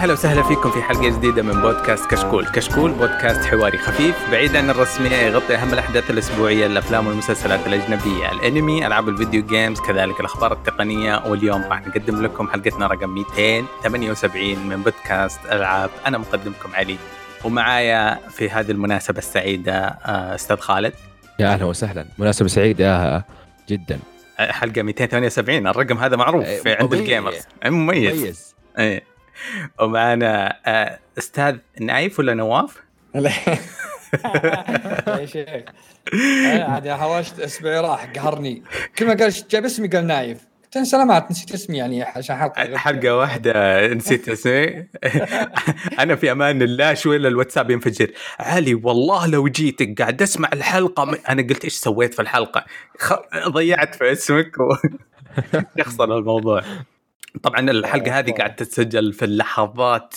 يا هلا وسهلا فيكم في حلقة جديدة من بودكاست كشكول، كشكول بودكاست حواري خفيف بعيد عن الرسميه يغطي أهم الأحداث الأسبوعية الأفلام والمسلسلات الأجنبية، الأنمي، ألعاب ال video games، كذلك الأخبار التقنية. واليوم راح نقدم لكم حلقتنا رقم 278 من بودكاست ألعاب، أنا مقدمكم علي ومعايا في هذه المناسبة السعيدة آه، أستاذ خالد. يا أهلا وسهلا، مناسبة سعيدة جدا. حلقة 278 الرقم هذا معروف في عند ال gamers. مميز. مميز. إيه. ومعنا آه، أستاذ نايف ولا نواف؟ يا شيخ. عاد هوشت أسبوعي راح قهرني. كل ما قال جاب اسمي قال نايف. قلت سلامات نسيت اسمي يعني عشان حلقة حلقة واحدة نسيت اسمي. أنا في أمان الله شوي الواتساب ينفجر. علي والله لو جيتك قاعد أسمع الحلقة أنا قلت إيش سويت في الحلقة؟ ضيعت في اسمك و... يخسر الموضوع. طبعا الحلقة هذه قاعد تتسجل في اللحظات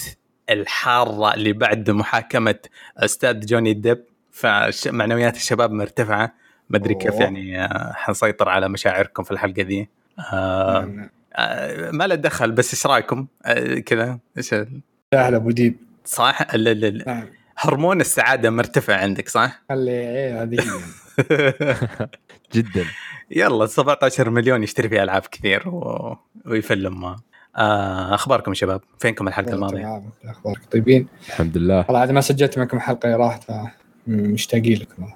الحارة اللي بعد محاكمة أستاذ جوني ديب فمعنويات الشباب مرتفعة. ما أدري كيف يعني آه، حنسيطر على مشاعركم في الحلقة دي آه نعم، نعم. آه ما له دخل بس إيش رأيكم؟ آه كذا إيش أهلا أبو ديب صح؟ نعم. هرمون السعادة مرتفع عندك صح؟ خلي إيه هذه جدا. يلا 17 مليون يشتري فيها ألعاب كثير و... ويفلم ما. آه أخباركم شباب؟ فينكم الحلقة الماضية؟ أخبارك طيبين؟ الحمد لله. والله عاد ما سجلت معكم حلقة راحت مشتاقين لكم.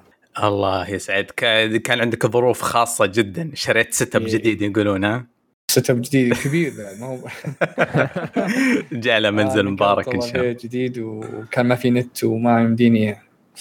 الله يسعدك. كان عندك ظروف خاصة جدا. شريت setup إيه. جديد يقولون ها؟ setup جديد كبير ما هو. جعله منزل آه مبارك إن شاء الله. جديد وكان ما في نت وما يمديني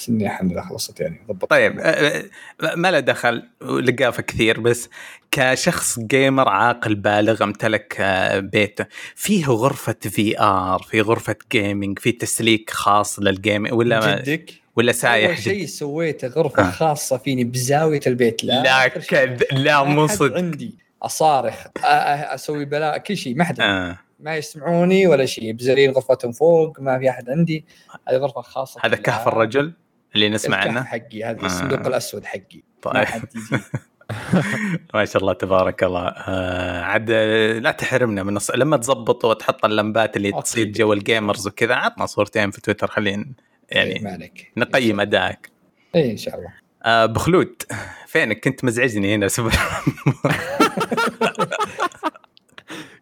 إني الحمد لله خلصت يعني ضبط. طيب آه، آه، ما له دخل لقافة كثير بس كشخص gamer عاقل بالغ امتلك آه، بيته فيه غرفة VR في غرفة gaming في تسليك خاص لل game ولا جدك؟ ولا سايح أول شيء سويته غرفة آه. خاصة فيني بزاوية البيت لا لا كذ لا مو صدق. عندي أصارخ أسوي بلاء كل شيء ما حد آه. ما يسمعوني ولا شيء بزرين غرفتهم فوق ما في أحد عندي. هذه غرفة خاصة هذا كهف الرجل؟ اللي نسمع عنه. حقي هذا الصندوق آه. الأسود حقي. طيب. ما حد يجي. ما شاء الله تبارك الله. آه عاد لا تحرمنا من الص... لما تظبط وتحط اللمبات اللي تصير جو ال gamers وكذا عطنا صورتين في تويتر خلينا يعني إيه مالك. نقيم أدائك. اي إن شاء الله. آه بخلود فينك؟ كنت مزعجني هنا. سبب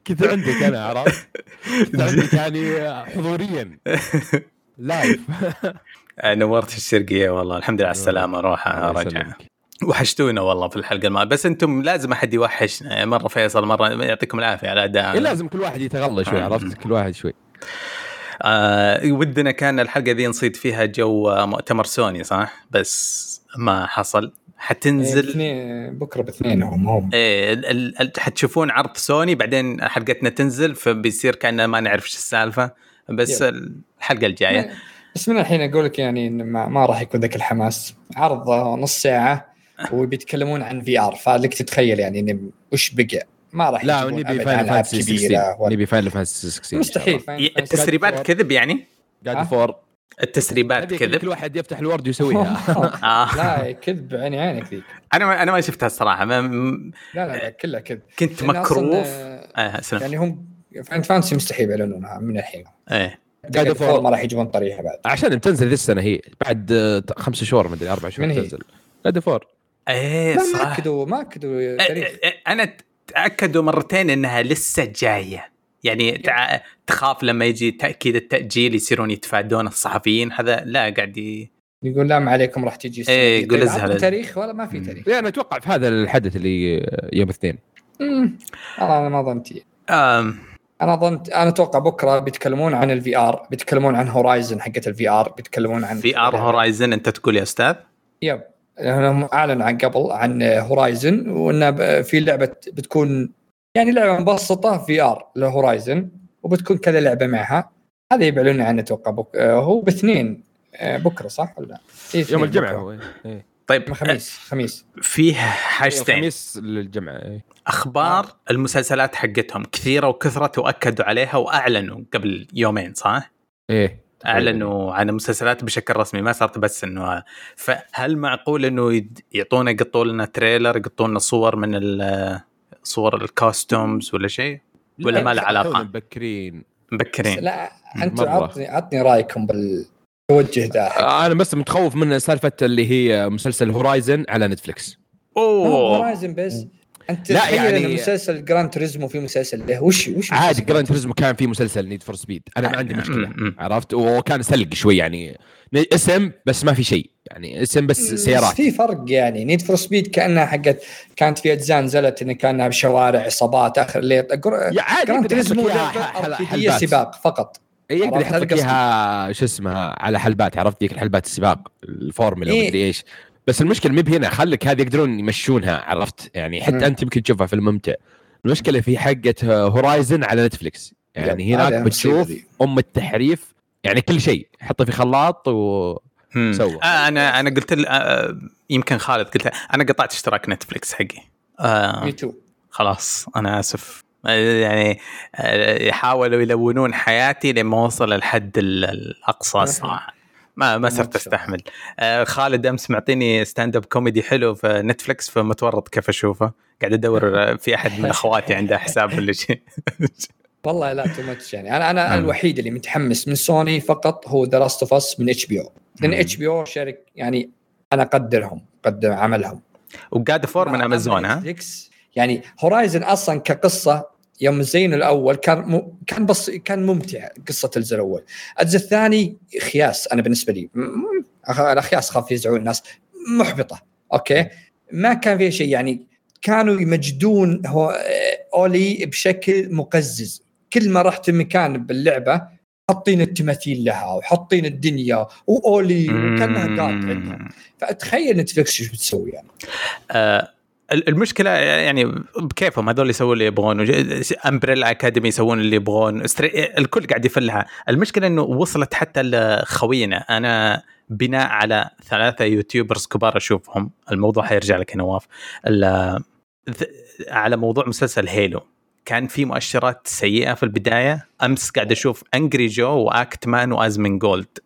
كنت عندك أنا عرفت؟ عندك يعني حضوريا. live نورت الشرقية والله الحمد لله على السلامة روح رجع وحشتونا والله في الحلقة الماضية. بس أنتم لازم أحد يوحشنا. مرة فيصل مرة يعطيكم العافية على اداء إيه لازم كل واحد يتغلى شوي عرفت؟ كل واحد شوي. آه ودنا كان الحلقة ذي نصيد فيها جو مؤتمر سوني صح؟ بس ما حصل. حتنزل إيه بكرة باثنين هم هم إيه حتشوفون عرض سوني بعدين حلقتنا تنزل فبيصير كأننا ما نعرف إيش السالفة. بس yep. الحلقة الجاية. بس من الحين أقول لك يعني ما, ما راح يكون ذاك الحماس. عرض نص ساعة وبيتكلمون عن VR فلك تتخيل يعني وش بقى؟ ما راح لا نبي Final Fantasy 16 نبي Final Fantasy 16 مستحيل. التسريبات كذب يعني؟ God of War التسريبات كذب. كل واحد يفتح ال Word ويسويها. آه. لا كذب عيني عينك ذيك أنا أنا ما شفتها الصراحة. ما لا لا كلها كذب. كنت مكروف. آه يعني هم Final Fantasy مستحيل يعلنونها من الحين. إيه. God of War ما راح يجيبون طريقها بعد. عشان بتنزل ذي السنة هي بعد خمس شهور مدري أربع شهور تنزل God of War إيه صح ما أكدوا ما أكدوا إيه، إيه، إيه، أنا تأكدوا مرتين إنها لسه جاية. يعني تع... تخاف لما يجي تأكيد التأجيل يصيرون يتفادون الصحفيين هذا لا قاعد ي... يقول لا ما عليكم راح تجي إيه يقول ازهل تاريخ ولا ما في تاريخ؟ لا أنا أتوقع في هذا الحدث اللي يوم الاثنين. امم أنا ما ظنت. أم... أنا ظنت أنا أتوقع بكرة بيتكلمون عن ال VR بيتكلمون عن Horizon حقت ال VR بيتكلمون عن VR Horizon أنت تقول يا أستاذ yep هم اعلنوا عن قبل عن Horizon وانه في لعبة بتكون يعني لعبة مبسطة VR ل Horizon وبتكون كذا لعبة معها هذا يبعلون عنه أتوقع بك... هو باثنين آه، بكرة صح ولا؟ إيه يوم الجمعة هو إيه. طيب خميس خميس فيه حاجتين خميس للجمعة إيه. أخبار آه. المسلسلات حقتهم كثيرة وكثرت واكدوا عليها وأعلنوا قبل يومين صح؟ إيه أعلنوا عن المسلسلات بشكل رسمي ما صارت بس إنه فهل معقول إنه يعطونا يقطوا لنا تريلر يقطوا لنا صور من صور الكاستومز ولا شيء؟ ولا ما له علاقة؟ مبكرين مبكرين لا أنتم مرة. عطني عطني رأيكم بالتوجه ذا أنا بس متخوف من سالفة اللي هي مسلسل Horizon على نتفلكس أوه Horizon بس أنت لا، يعني- مسلسل Gran Turismo في مسلسل له. وش وش عادي Gran Turismo كان في مسلسل Need for Speed أنا ما عندي مشكلة م- م. عرفت؟ وكان سلق شوي يعني. اسم بس ما في شيء يعني اسم بس بس سيارات. في فرق يعني. Need for Speed كأنها حقت كانت في أجزاء نزلت إن كانها بشوارع عصابات آخر الليل جراند يقدر حلبات. سباق فقط. يقدر عرفت؟ يحط. اياها شو اسمها على حلبات. عرفت؟ ذيك الحلبات السباق الفورمولا إيه. ومدري إيش. بس المشكلة مي بهنا خليك هذه يقدرون يمشونها عرفت يعني. حتى أنت يمكن تشوفها فيلم ممتع المشكلة في حقة هورايزن على نتفلكس يعني هناك بتشوف. أم التحريف يعني كل شيء حطه في خلاط و. سوى. آه أنا أنا قلت آه يمكن خالد قلت له، أنا قطعت اشتراك نتفلكس حقي آه me too خلاص أنا آسف آه، يعني آه، يحاولوا يلونون حياتي لما وصل الحد ال- الأقصى الصراحه ما ما صرت أستحمل. آه، خالد أمس معطيني stand-up comedy حلو في نتفلكس فمتورط كيف أشوفه. قاعد أدور آه، في أحد من أخواتي عنده حساب ولا شيء. والله لا too much يعني. أنا أنا مم. الوحيد اللي متحمس من سوني فقط هو The Last of Us من HBO لأن. HBO شركه يعني أنا أقدرهم أقدر عملهم. و God of War من امازون ها؟ يعني Horizon أصلا كقصة يوم زينوا الأول كان م... كان بس كان ممتع قصة الجزء الأول. الجزء الثاني خياس أنا بالنسبة لي. م- الأخياس خاف يزعلون الناس. محبطة. okay؟ ما كان فيها شيء. يعني كانوا يمجدون هو Aloy بشكل مقزز. كل ما رحت مكان باللعبة حاطين التماثيل لها وحاطين الدنيا و Aloy وكأنها God عندهم فتخيل نتفلكس إيش بتسوي يعني. آه، المشكلة يعني بكيفهم هذول يسوون اللي يبغون؟ Umbrella Academy يسوون اللي يبغون؟ الكل قاعد يفلها. المشكلة إنه وصلت حتى لخوينا. أنا بناء على ثلاثة YouTubers كبار أشوفهم. الموضوع حيرجع لك يا نواف. على موضوع مسلسل Halo كان في مؤشرات سيئة في البداية. أمس قاعد أشوف Angry Joe و Act Man و Asmongold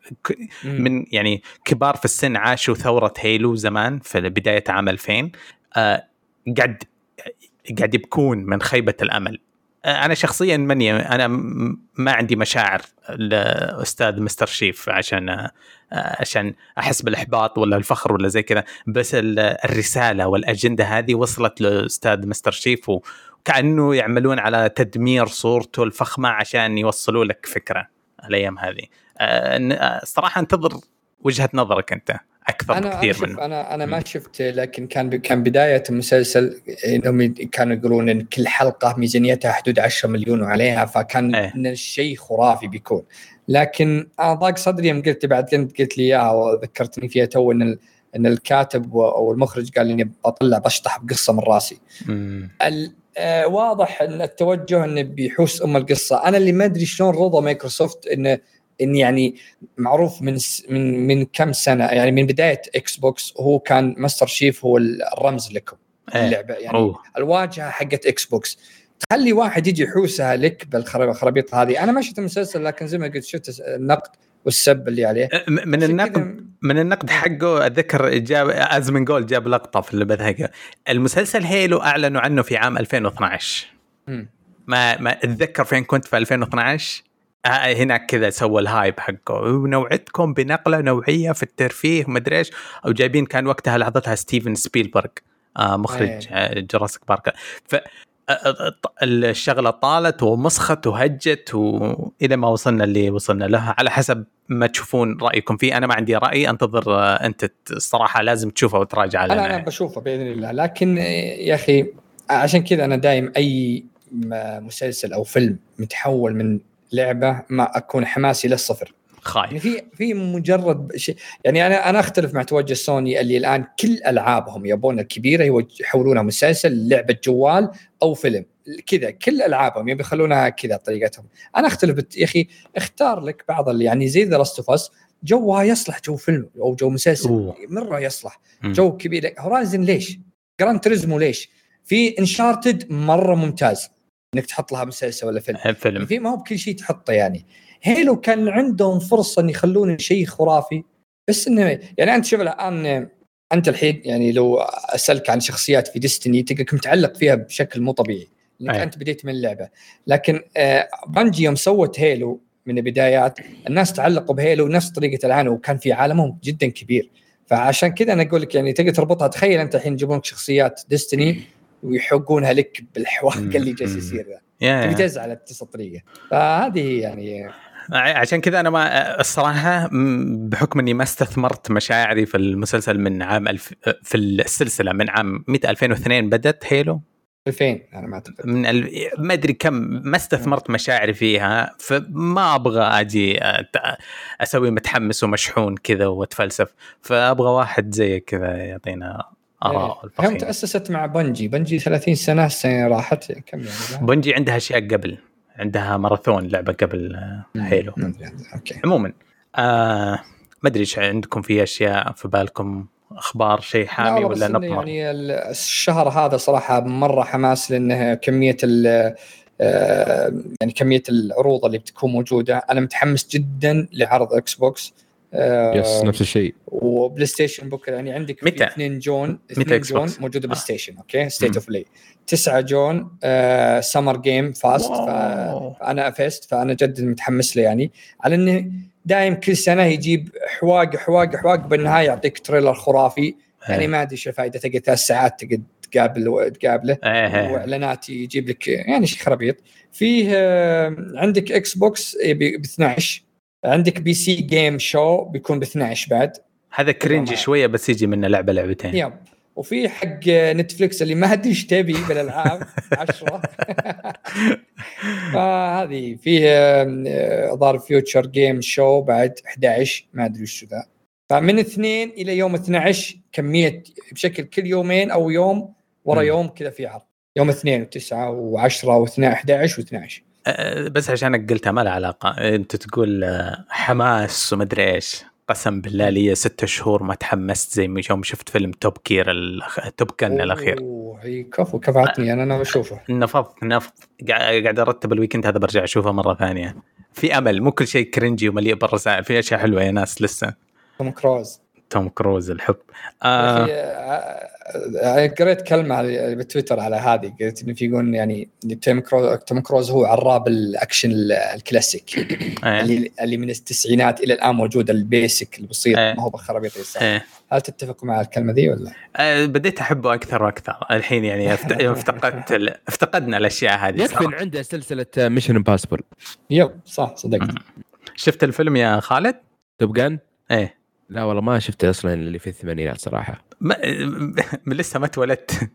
من يعني كبار في السن عاشوا ثورة Halo زمان في بداية عام 2000 آه قاعد قاعد يبكون من خيبة الأمل. أنا شخصيا مني أنا ما عندي مشاعر لأستاذ Master Chief عشان عشان أحس بالإحباط ولا الفخر ولا زي كذا بس ال- الرسالة والأجندة هذه وصلت لأستاذ Master Chief وكأنه يعملون على تدمير صورته الفخمة عشان يوصلوا لك فكرة الأيام هذه. آه ن- آه، صراحة أنتظر وجهة نظرك أنت. أكثر بكثير أنا شوف منه. أنا أنا ما شفت لكن كان كان بداية المسلسل إنهم كانوا يقولون إن كل حلقة ميزانيتها حدود 10 مليون وعليها فكان. إن الشيء خرافي بيكون. لكن أنا ضاق صدري يوم قلت بعد قلت قلت لي إياها وذكرتني فيها تو إن إن الكاتب أو المخرج قال لي إني بطلع بشطح بقصة من راسي. آه، واضح إن التوجه إنه بيحوس أم القصة. أنا اللي ما أدري شلون رضى مايكروسوفت إنه إن يعني معروف من س- من من كم سنة يعني من بداية Xbox هو كان Master Chief هو الرمز لكم إيه. اللعبة. يعني أوه. الواجهة حقت Xbox تخلي واحد يجي يحوسها لك بالخرابيط هذه. أنا ما شفت المسلسل لكن زي ما قلت شفت النقد والسب اللي عليه. م- من النقد من النقد حقه أتذكر جاب Asmongold جاب لقطة في البث حقه المسلسل Halo أعلنوا عنه في عام 2012 مم. ما ما أتذكر فين كنت في 2012 آه هناك كذا سوى ال hype حقه. ونوعدكم بنقلة نوعية في الترفيه ومدري إيش أو جايبين كان وقتها لحظتها ستيفن سبيلبرغ آه مخرج إيه. آه Jurassic Park. ف آه، آه، الشغلة طالت ومسخت وهجت والى ما وصلنا اللي وصلنا له. على حسب ما تشوفون رأيكم فيه. أنا ما عندي رأي أنتظر آه، أنت الصراحه لازم تشوفه وتراجع أنا أنا بشوفه بإذن الله. لكن آه، يا أخي عشان كذا أنا دايم أي مسلسل أو فيلم متحول من لعبة ما أكون حماسي للصفر يعني خايف في في مجرد شيء يعني أنا أنا أختلف مع توجه سوني اللي الآن كل ألعابهم يبون الكبيرة يحولونها مسلسل لعبة جوال أو فيلم كذا كل ألعابهم يبي يخلونها كذا طريقتهم أنا أختلف بت- يا أخي اختار لك بعض اللي يعني زي The Last of Us جوها يصلح جو فيلم أو جو مسلسل أوه. مرة يصلح مم. جو كبير Horizon ليش؟ Gran Turismo ليش؟ في Uncharted مرة ممتاز إنك تحط لها مسلسل ولا فيلم. فيلم. في ما هو بكل شيء تحطه يعني. Halo كان عندهم فرصة إن يخلون شيء خرافي. بس إنه يعني أنت شوف الآن أنت الحين يعني لو أسألك عن شخصيات في Destiny تلقاك متعلق فيها بشكل مو طبيعي. لانك أي. أنت بديت من اللعبة. لكن آه بنجي يوم سوت Halo من البدايات الناس تعلقوا بهيلو نفس طريقة الآن وكان في عالمهم جدا كبير. فعشان كذا أنا أقول لك يعني تقدر تربطها. تخيل أنت الحين يجيبون لك شخصيات ديستني ويحقونها لك بالحواق مم. اللي جالس. يصير ذا. تبي تزعل بنفس الطريقة فهذه يعني عشان كذا أنا ما الصراحة بحكم إني ما استثمرت مشاعري في المسلسل من عام ألف في السلسلة من عام متى 2002 بدت هيلو 2000 أنا ما اعتقد من ال... ما أدري كم ما استثمرت مشاعري فيها فما أبغى أجي أت- أسوي متحمس ومشحون كذا وأتفلسف. فأبغى واحد زي كذا يعطينا اراء يوم الفخيمة. تأسست مع بنجي. بنجي 30 سنة السنة راحت. كم يعني؟ بنجي عندها أشياء قبل. عندها ماراثون لعبة قبل آه، هيلو ما أدري أوكي. عموما آه ما أدري إيش عندكم في أشياء في بالكم؟ أخبار شيء حامي ولا نطمر؟ يعني ال- الشهر هذا صراحة مرة حماس لأنه كمية ال آه، يعني كمية العروض اللي بتكون موجودة. أنا متحمس جدا لعرض إكس بوكس آه، يس نفس الشيء وبلاي ستيشن بكره يعني عندك متى؟ في 2 جون 2 إكس جون بوكس؟ موجودة بلاي آه. ستيشن أوكي ستيت. اوف بلاي 9 جون آه سمر جيم فاست. فأنا فيست فأنا جد متحمس له يعني على إنه دايم كل سنة يجيب حواق حواق حواق بالنهاية يعطيك trailer خرافي يعني ما أدري شو الفائدة تقعد ثلاث ساعات تقعد تقابل تقابله وإعلانات يجيب لك يعني شيء خرابيط فيه آه، عندك Xbox ب 12 عندك PC Game Show بيكون ب 12 بعد. هذا cringe ي ما- شوية بس يجي منه لعبة لعبتين. Yep. وفي حق Netflix اللي ما ادري إيش تبي بالألعاب. 10 فهذه فيه آه، ظهر Future Game Show بعد 11 ما أدري وش ذا. فمن اثنين إلى يوم 12 كمية بشكل كل يومين أو يوم ورا. يوم كذا في عرض. يوم اثنين وتسعة و10 و2 11 و12 أه، بس عشانك قلتها ما لها علاقة. أنت تقول أه، حماس ومدري إيش. قسم بالله لي ستة شهور ما تحمست زي ما يوم شفت فيلم توب كير الأخ- توب كن الأخير. أوه هي كفو كفعتني أنا أنا بشوفه. نفضت نفض قاعد أرتب الويكند هذا برجع أشوفه مرة ثانية. في أمل مو كل شيء cringe ي ومليء بالرسائل في أشياء حلوة يا ناس لسه. توم كروز. توم كروز الحب يا آه آه، قريت كلمة على- بتويتر على هذه قلت إنه في يقولون يعني توم كروز توم كروز هو عراب الأكشن ال- الكلاسيك إيه. اللي اللي من التسعينات إلى الآن موجود ال basic البسيط إيه. ما هو بخرابيط يسار إيه. هل تتفق مع الكلمة ذي ولا؟ آه بديت أحبه أكثر وأكثر الحين يعني افت- افتقدت ال- افتقدنا الأشياء هذه يكفي. عنده سلسلة Mission Impossible yep صح صدقت شفت الفيلم يا خالد؟ Top Gun إيه لا والله ما شفته أصلا اللي في الثمانينات صراحة. ما من لسه ما اتولدت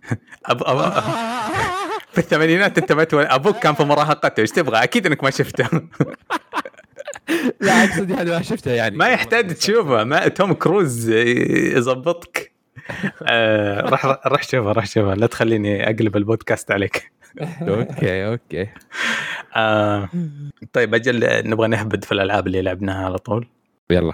أب... أب... في الثمانينات أنت ما اتولدت أبوك كان في مراهقته. إيش تبغى؟ أكيد إنك ما شفته. لا أقصد يعني ما شفته يعني. ما يحتاج تشوفه. ما توم كروز يظبطك آه راح راح شوفه راح شوفه. لا تخليني أقلب البودكاست عليك. Okay okay. آه طيب أجل نبغى نهبد في الألعاب اللي لعبناها على طول. يلا.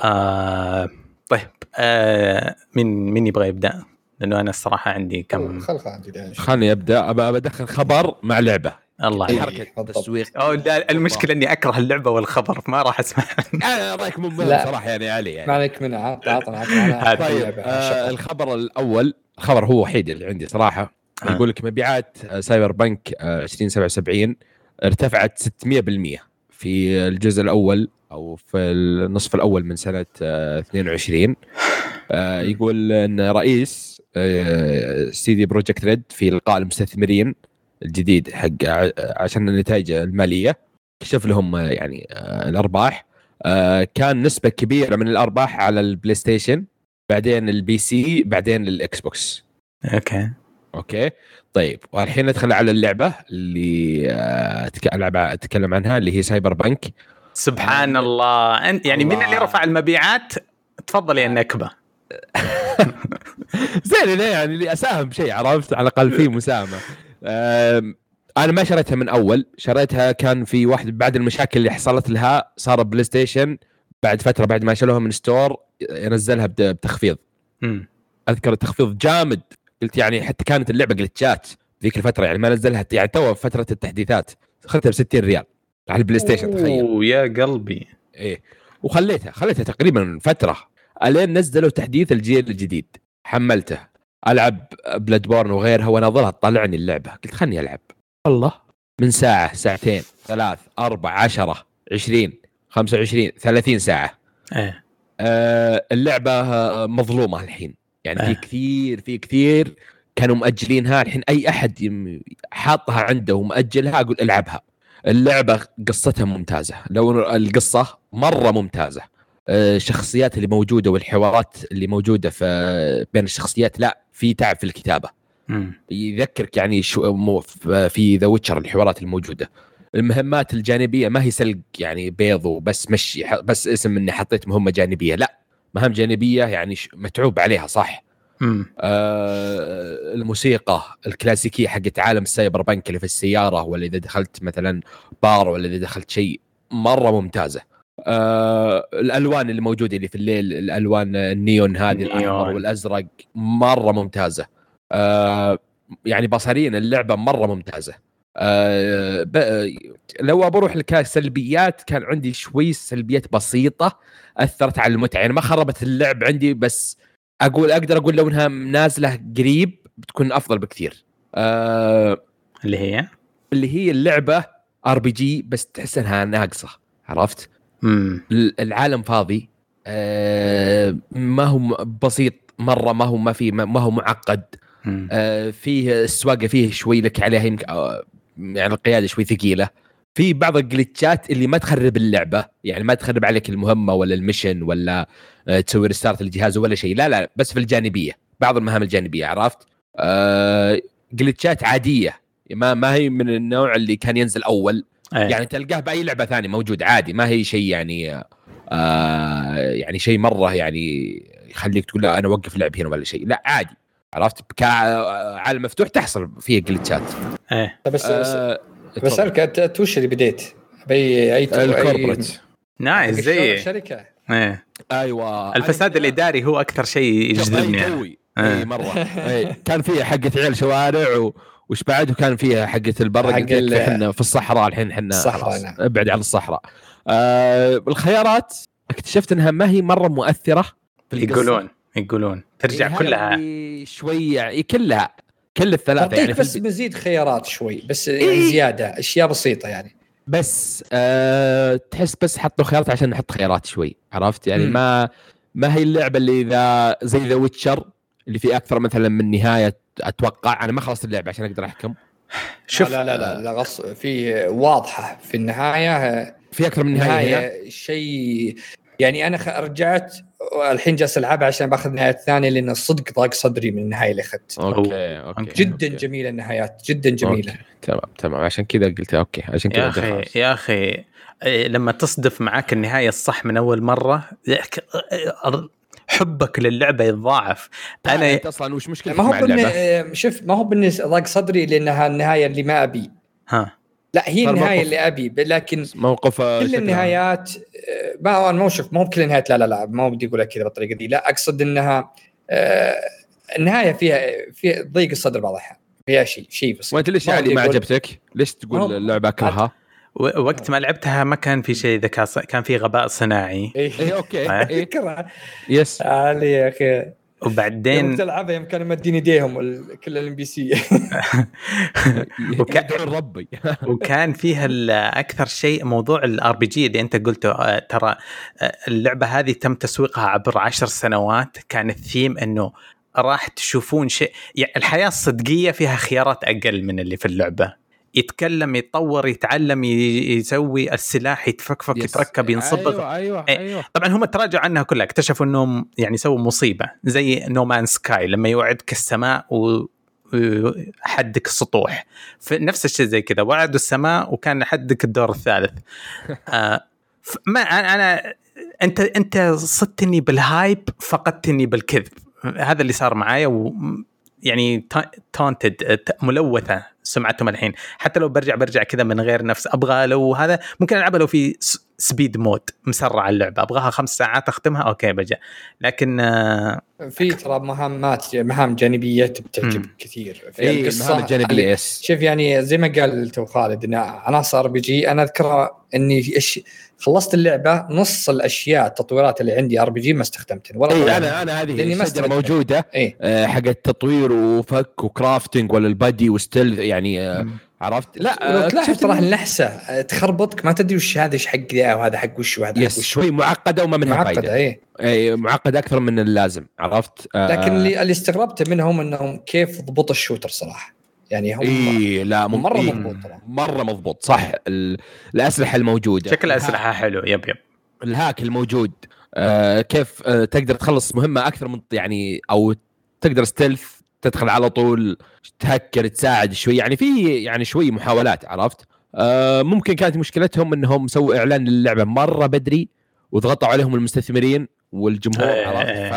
آه طيب آه مين مين يبغى يبدأ؟ لأنه أنا الصراحة عندي كم خل خل خلني أبدأ ابى بدخل خبر مع لعبة الله إيه. حركة. تسويق أو لا المشكلة إني أكره اللعبة والخبر ما راح أسمع أنا رايك مو. صراحة يعني علي ما يعني عليك منها عطنا. طيب آه الخبر الأول الخبر هو وحيد اللي عندي صراحة آه. يقول لك مبيعات آه، Cyberpunk آه، 2077 ارتفعت 600% في الجزء الأول أو في النصف الأول من سنة آه، 22 آه، يقول إن رئيس CD Projekt Red في لقاء المستثمرين الجديد حق عشان النتائج المالية. كشف لهم آه، يعني آه، الأرباح. آه، كان نسبة كبيرة من الأرباح على ال PlayStation بعدين ال PC بعدين ال Xbox. Okay. Okay؟ طيب والحين ندخل على اللعبة اللي آه، اتكلم عنها اللي هي Cyberpunk سبحان الله. انت يعني مين الله. اللي رفع المبيعات؟ تفضل يا نكبة. زين ليه يعني اللي أساهم بشيء عرفت؟ على الأقل في مساهمة. أنا ما شريتها من أول. شريتها كان في واحد بعد المشاكل اللي حصلت لها صار PlayStation. بعد فترة بعد ما شالوها من store ينزلها بت- بتخفيض. أذكر التخفيض جامد. قلت يعني حتى كانت اللعبة glitch ات ذيك الفترة يعني ما نزلها يعني تو فترة التحديثات أخذتها ب 60 ريال على ال PlayStation تخيل. أوه، يا قلبي. إيه وخليتها خليتها تقريبا فترة الين نزلوا تحديث الجيل الجديد حملته ألعب Bloodborne وغيرها واناظرها تطلعني اللعبة قلت خلني ألعب. والله من ساعة ساعتين ثلاث أربع عشرة عشرين خمسة وعشرين ثلاثين ساعة. إيه. آه، اللعبة مظلومة الحين. يعني في آه. كثير في كثير كانوا مأجلينها. الحين أي أحد حاطها عنده ومأجلها أقول ألعبها. اللعبة قصتها ممتازة. لو القصة مرة ممتازة. آه، الشخصيات اللي موجودة والحوارات اللي موجودة في بين الشخصيات لا في تعب في الكتابة. مم. يذكرك يعني شو مو في The Witcher الحوارات الموجودة. المهمات الجانبية ما هي سلق يعني بيض وبس مشي بس اسم إني حطيت مهمه جانبية لا. مهام جانبية يعني متعوب عليها صح. آه الموسيقى الكلاسيكية حقت عالم ال Cyberpunk اللي في السيارة ولا إذا دخلت مثلا بار ولا إذا دخلت شيء مرة ممتازة آه الألوان اللي موجودة اللي في الليل الألوان النيون هذه الأحمر. والأزرق مرة ممتازة آه يعني بصريا اللعبة مرة ممتازة ب... لو بروح لك سلبيات كان عندي شوي سلبيات بسيطة أثرت على المتعة. يعني ما خربت اللعب عندي بس أقول أقدر أقول لو إنها نازلة قريب بتكون أفضل بكثير. آه اللي هي؟ اللي هي اللعبة RPG بس تحس إنها ناقصة عرفت؟ مم. ال- العالم فاضي. آه ما هو بسيط مرة ما هو ما في ما هو معقد. آه فيه السواقة فيه شوي لك عليها يمكن آه يعني القيادة شوي ثقيلة. في بعض الجلitchات اللي ما تخرب اللعبة يعني ما تخرب عليك المهمة ولا المشن ولا آه تسوي ريستارت للجهاز ولا شيء. لا لا بس في الجانبية بعض المهام الجانبية عرفت؟ آه جلitchات عادية ما ما هي من النوع اللي كان ينزل أول. إيه. يعني تلقاه بأي لعبة ثانية موجود عادي ما هي شيء يعني آه يعني شيء مرة يعني يخليك تقول لا أنا أوقف اللعب هنا ولا شيء. لا عادي. عرفت؟ كعالم مفتوح تحصل فيه glitch ات إيه. بس آه بسالك انت أنت وش اللي بديت؟ باي أي ال corporate nice زي شركه إيه. أيوه. الفساد الإداري هو أكثر شيء يجذبني أي يعني. إي مرة. أي. كان فيها حقة عيال شوارع و... وش بعد؟ وكان فيها حقة البر حق قلت لك ال- إحنا في الصحراء الحين إحنا الصحراء، نعم. أبعد عن الصحراء. آه الخيارات اكتشفت إنها ما هي مرة مؤثرة في. يقولون. يقولون ترجع إيه، كلها هذا اللي شوي يعني كلها كل الثلاثة يعني بس مزيد خيارات شوي بس يعني إيه. زيادة أشياء بسيطة يعني بس آه تحس بس حطوا خيارات عشان نحط خيارات شوي عرفت يعني مم. ما ما هي اللعبة اللي إذا زي The Witcher اللي في أكثر مثلا من نهاية أتوقع أنا ما خلصت اللعبة عشان أقدر أحكم شوف لا لا لا, لا غص في واضحة في النهاية في أكثر من نهاية هنا. نهايه شيء يعني أنا خ- رجعت الحين جالس ألعبها عشان بأخذ النهايه الثانية لأن الصدق ضاق صدري من النهاية اللي اخذت okay okay جدا okay. جميلة النهايات جدا جميلة okay. تمام تمام عشان كذا قلت okay عشان كذا يا أخي. يا أخي إيه، لما تصدف معك النهاية الصح من أول مرة حبك للعبة يتضاعف أنا أنا أنت أصلا وش مشكلتك ما هو مع بالن... اللعبه؟ شوف ما هو بالنسبة ضاق صدري لأنها النهايه اللي ما أبي ها لا هي النهاية. اللي أبي لكن موقف كل النهايات ما هو أنا مو شوف مو بكل النهايات لا لا لا ما بدي أقول لك كذا بالطريقة دي لا أقصد إنها آه، النهاية فيها فيها ضيق الصدر بعض الاحيان فيها شيء شيء بس وأنت ليش يعني ما عجبتك؟ ليش تقول اللعبة اكرهها؟ وقت ما لعبتها ما كان في شيء ذكاء كان في غباء صناعي اي اي okay آه. إيه. yes علي يا أخي وبعدين تلعبها يوم كانوا مدين إيديهم ال- كل ال NPC وك- يدعون ربي. وكان فيها أكثر شيء موضوع ال RPG اللي أنت قلته آه، ترى آه، اللعبة هذه تم تسويقها عبر عشر سنوات. كان الثيم إنه راح تشوفون شيء يعني الحياة الصدقية فيها خيارات أقل من اللي في اللعبة. يتكلم يتطور يتعلم يسوي السلاح يتفكفك yes. يتركب ينصبغ أيوه أيوه إيه. أيوه طبعا هم تراجعوا عنها كلها اكتشفوا إنهم يعني سووا مصيبة زي No Man's Sky لما يوعدك السماء و حدك السطوح فنفس الشيء زي كذا وعدوا السماء وكان حدك الدور الثالث آه ما أنا أنت أنت صدتني بال hype فقدتني بالكذب هذا اللي صار معايا و يعني tainted ملوثة سمعتهم الحين. حتى لو برجع برجع كذا من غير نفس أبغى لو هذا ممكن ألعبها لو في speed mode مسرع اللعبة. أبغاها خمس ساعات أختمها okay برجع لكن آه في ترى مهمات مهام جانبية بتعجب مم. كثير. في اي القصة المهام الجانبيه يس شوف يعني زي ما قال تو خالد إن عناصر ار بي جي أنا أذكرها إني في أش... خلصت اللعبة نص الأشياء التطويرات اللي عندي ار بي جي ما استخدمتها ولا طورتها. أنا أنا هذه لأني ما. موجودة آه، حق التطوير وفك وكرافتنج ولا البادي وستيل يعني آه، عرفت؟ لا آه، تلاحظ ترى إنه- النحسة تخربطك ما تدري وش هذا إيش حق ذا وهذا حق وش وهذا حق يس وش. شوي معقدة وما منها معقدة فائده إيه إي معقدة أكثر من اللازم عرفت؟ آه، لكن اللي اللي استغربته منهم إنهم كيف ضبط ال shooter صراحة. يعني هم اي لا مم- مرة إيه، مضبوط ترى. مرة مضبوط صح. ال- الأسلحة الموجودة. شكل الها- أسلحة حلو. yep yep. ال hack الموجود. آه كيف آه تقدر تخلص مهمة أكثر من يعني أو تقدر stealth تدخل على طول تهكر تساعد شوي. يعني في يعني شوي محاولات عرفت؟ آه ممكن كانت مشكلتهم إنهم سووا إعلان للعبة مرة بدري وضغطوا عليهم المستثمرين والجمهور إيه. عرفت؟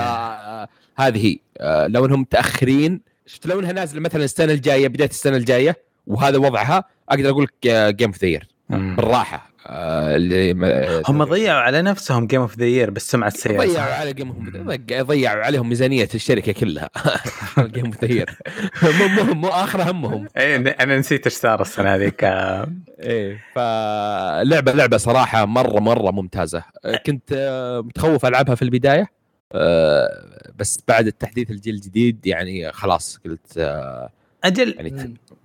فهذه هي آه لو إنهم متأخرين شفت لو انها نازلة مثلا السنة الجاية بداية السنة الجاية وهذا وضعها أقدر أقول لك game of the بالراحة آه اللي هم ضيعوا على نفسهم game of the year بالسمعه السيئه ضيعوا؟ على game ضيعوا عليهم ميزانية الشركة كلها. game of مو مو مو آخر همهم. إيه أنا نسيت إيش صار السنة هذيك آه، إيه فلعبه لعبة صراحة مرة مرة ممتازة. كنت آه، متخوف ألعبها في البداية. آه، بس بعد التحديث الجيل الجديد يعني خلاص قلت آه، أجل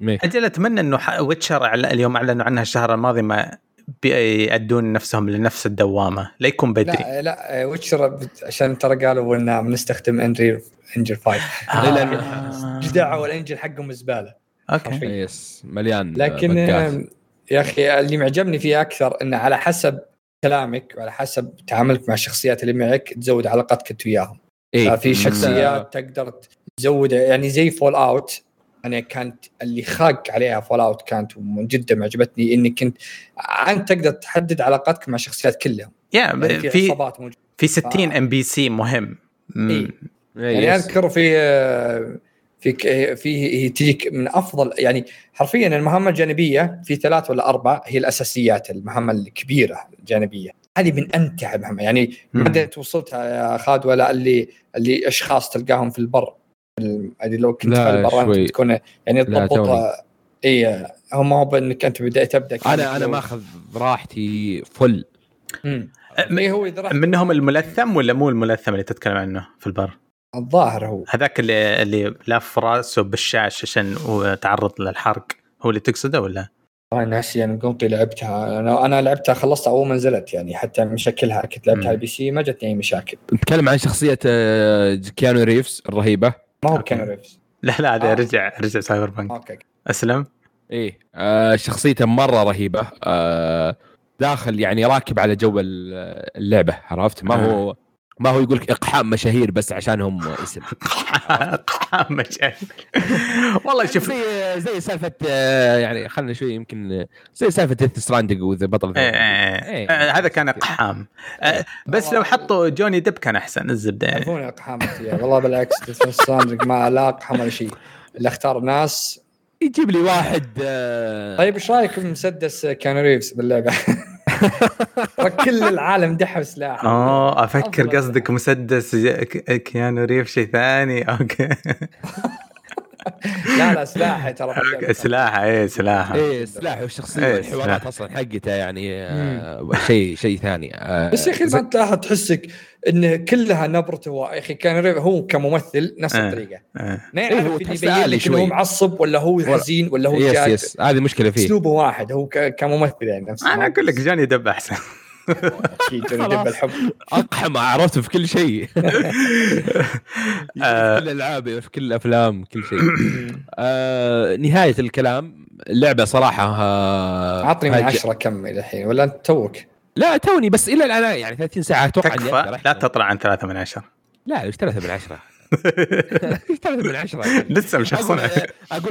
يعني. أجل أتمنى إنه Witcher اليوم أعلنوا عنها الشهر الماضي ما بيودون نفسهم لنفس الدوامة لا يكون بدري لا لا Witcher عشان ترى قالوا إن بنستخدم Unreal انجل 5 آه. إيش دعوا الانجل حقهم زبالة okay. yes مليان لكن bug ات. يا أخي اللي معجبني فيه أكثر انه على حسب كلامك وعلى حسب تعاملك مع الشخصيات اللي معك تزود علاقتك انت وياهم إيه. ففي شخصيات تقدر تزود يعني زي Fallout أنا كانت اللي خاق عليها Fallout كانت من جدا معجبتني انك كنت أنت تقدر تحدد علاقاتك مع الشخصيات كلهم يا يعني في في عصابات موجودة في 60 آه. NPC مهم. إيه. إيه، يعني yes. أذكر في في في هي تجيك من أفضل يعني حرفيا المهمه الجانبية في ثلاث ولا أربع هي الأساسيات المهمه الكبيرة الجانبية هذه من أمتع المهمه يعني مم. بعدين وصلت يا خالد ولا اللي اللي أشخاص تلقاهم في البر ال- هذه لو كنت في البر تكون يعني لا، تضبط توني. إي هم هو بإنك أنت بدأ تبدأ أنا أنا ماخذ راحتي فل اي هو إذا راح منهم الملثم ولا مو الملثم اللي تتكلم عنه في البر؟ الظاهر هو. هذاك اللي اللي لف راسه بالشاش عشان تعرض للحرق. هو اللي تقصده ولا؟ أنا ناسي أنا قمت لعبتها. أنا أنا لعبتها خلصتها أول ما نزلت يعني حتى مشاكلها. كنت لعبتها. على ال PC ما جتني أي مشاكل. نتكلم عن شخصية آه، كيانو ريفز الرهيبة؟ ما هو okay. كيانو ريفز. لا لا هذا آه. رجع رجع Cyberpunk. Okay. أسلم؟ إيه آه شخصيته مرة رهيبة. آه داخل يعني راكب على جو ال- اللعبة عرفت؟ ما هو ما هو يقول لك إقحام مشاهير بس عشانهم اسم. قحام مشاكل والله شوف. زي زي سالفة آه، يعني خلينا شوي يمكن زي سالفة ديث ستراندنج وذا بطل إيه، إيه، إيه. إيه، هذا كان قحام آه، بس لو حطوا جوني ديب كان أحسن الزبدة. يعني. اقحامتي والله بالعكس ديفنس ما لا اقحم ولا شيء. اللي اختار ناس. يجيب لي واحد آه، طيب إيش رأيك في مسدس كيانو ريفز باللعبة؟ ترى كل العالم دحوا سلاح آه أفكر. قصدك مسدس كيانو ريفز شيء ثاني okay لا لا سلاح ترى في اللعبة. سلاح اي سلاح إيه سلاح والشخصية إيه، والحوارات. أصلا حقته يعني آه، شيء شيء ثاني آه، بس يا أخي ما تلاحظ تحسك إن كلها نبرته هو يا أخي كان هو كممثل نفس آه. الطريقة. ما إيه، يعرف اللي يبين لك إنه هو. معصب ولا هو حزين ولا هو yes yes هذه مشكلة فيه أسلوبه واحد هو ك- كممثل يعني نفسه أنا أقول لك جوني ديب أحسن أكيد جوني ديب خلاص. الحب. أقحم عرفته في كل شيء. في كل الألعاب في كل الأفلام كل شيء. آه نهاية الكلام اللعبه صراحة آه عطني من عشرة كم إلى الحين ولا أنت توك؟ لا توني بس إلى الآن يعني 30 ساعة أتوقع تكفى. لا تطلع عن ثلاثة من عشرة. لا إيش ثلاثة من عشرة. إيش ثلاثة من عشرة. لسه مش أقول,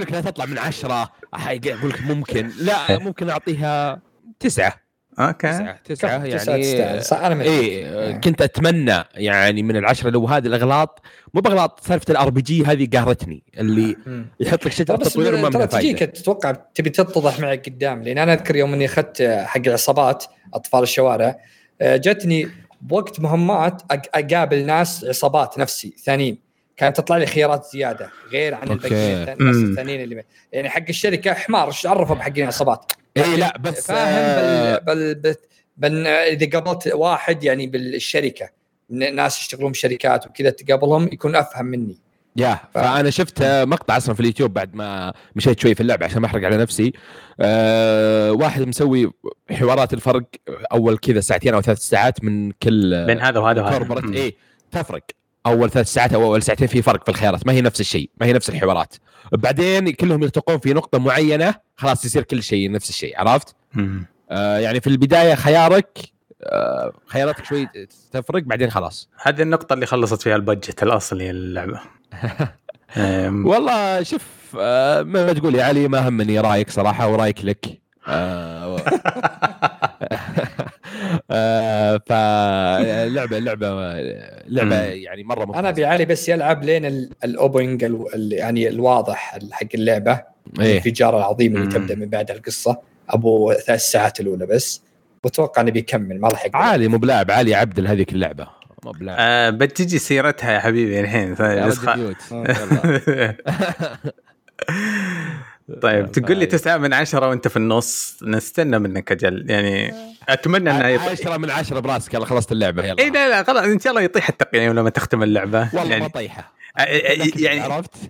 لك لا تطلع من عشرة. أقول لك ممكن. لا ممكن أعطيها تسعة. Okay. تسعة تسعة تسعة يعني. صح، أنا من إيه. كنت أتمنى يعني من العشرة لو هذه الأغلاط مو بأغلاط سالفة ال RPG هذه قهرتني اللي مم. يحط لك شجرة بس تطوير وما ترى منها تجيك تتوقع تبي تتضح معك قدام لأن أنا أذكر يوم إني أخذت حق العصابات أطفال الشوارع آه، جتني بوقت مهمات أقابل ناس عصابات نفسي ثانيين. كانت تطلع لي خيارات زيادة غير عن. الباقيين الناس. الثانيين اللي يعني حق الشركة حمار إيش عرفوا بحقين العصابات؟ اي لا بس فاهم آه، بل, بل, بل, إذا قابلت واحد يعني بالشركة ناس يشتغلون بشركات وكذا تقابلهم يكون أفهم مني. يا فأنا شفت مقطع أصلا في اليوتيوب بعد ما مشيت شوي في اللعبة عشان ما أحرق على نفسي. أه واحد مسوي حوارات الفرق أول كذا ساعتين أو ثلاث ساعات من كل بين هذا وهذا وهذا. اي تفرق. أول ثلاث ساعات أو أول ساعتين في فرق في الخيارات. ما هي نفس الشيء ما هي نفس الحوارات. بعدين كلهم يلتقون في نقطة معينة خلاص يصير كل شيء نفس الشيء عرفت. آه يعني في البداية خيارك آه خياراتك شوي تفرق بعدين خلاص. هذه النقطة اللي خلصت فيها ال budget الأصلي للعبة. أم، والله شوف آه ما تقول يا علي ما همني رأيك صراحة ورأيك لك. آه فلعبه لعبه لعبه. يعني مرة أنا ممتازة. ابي علي بس يلعب لين ال- ال opening ال- ال- يعني الواضح ال- حق اللعبة. إيه. الانفجار العظيم اللي. تبدأ من بعد القصة. أبو ثلاث ساعات الأولى بس. وأتوقع إنه بيكمل ما راح عالي مو بلاعب عالي عبد هذيك اللعبة. مو بلاعب. آه بتجي سيرتها يا حبيبي الحين. طيب تقول لي تسعة من عشرة وأنت في النص نستنى منك أجل. يعني أتمنى إنها يط... عشرة من عشرة براسك. يلا خلصت اللعبة. يلا. اي لا لا خلاص إن شاء الله يطيح التقييم لما تختم اللعبة. والله ما يعني طيحة. آه، آه، لكن يعني عرفت.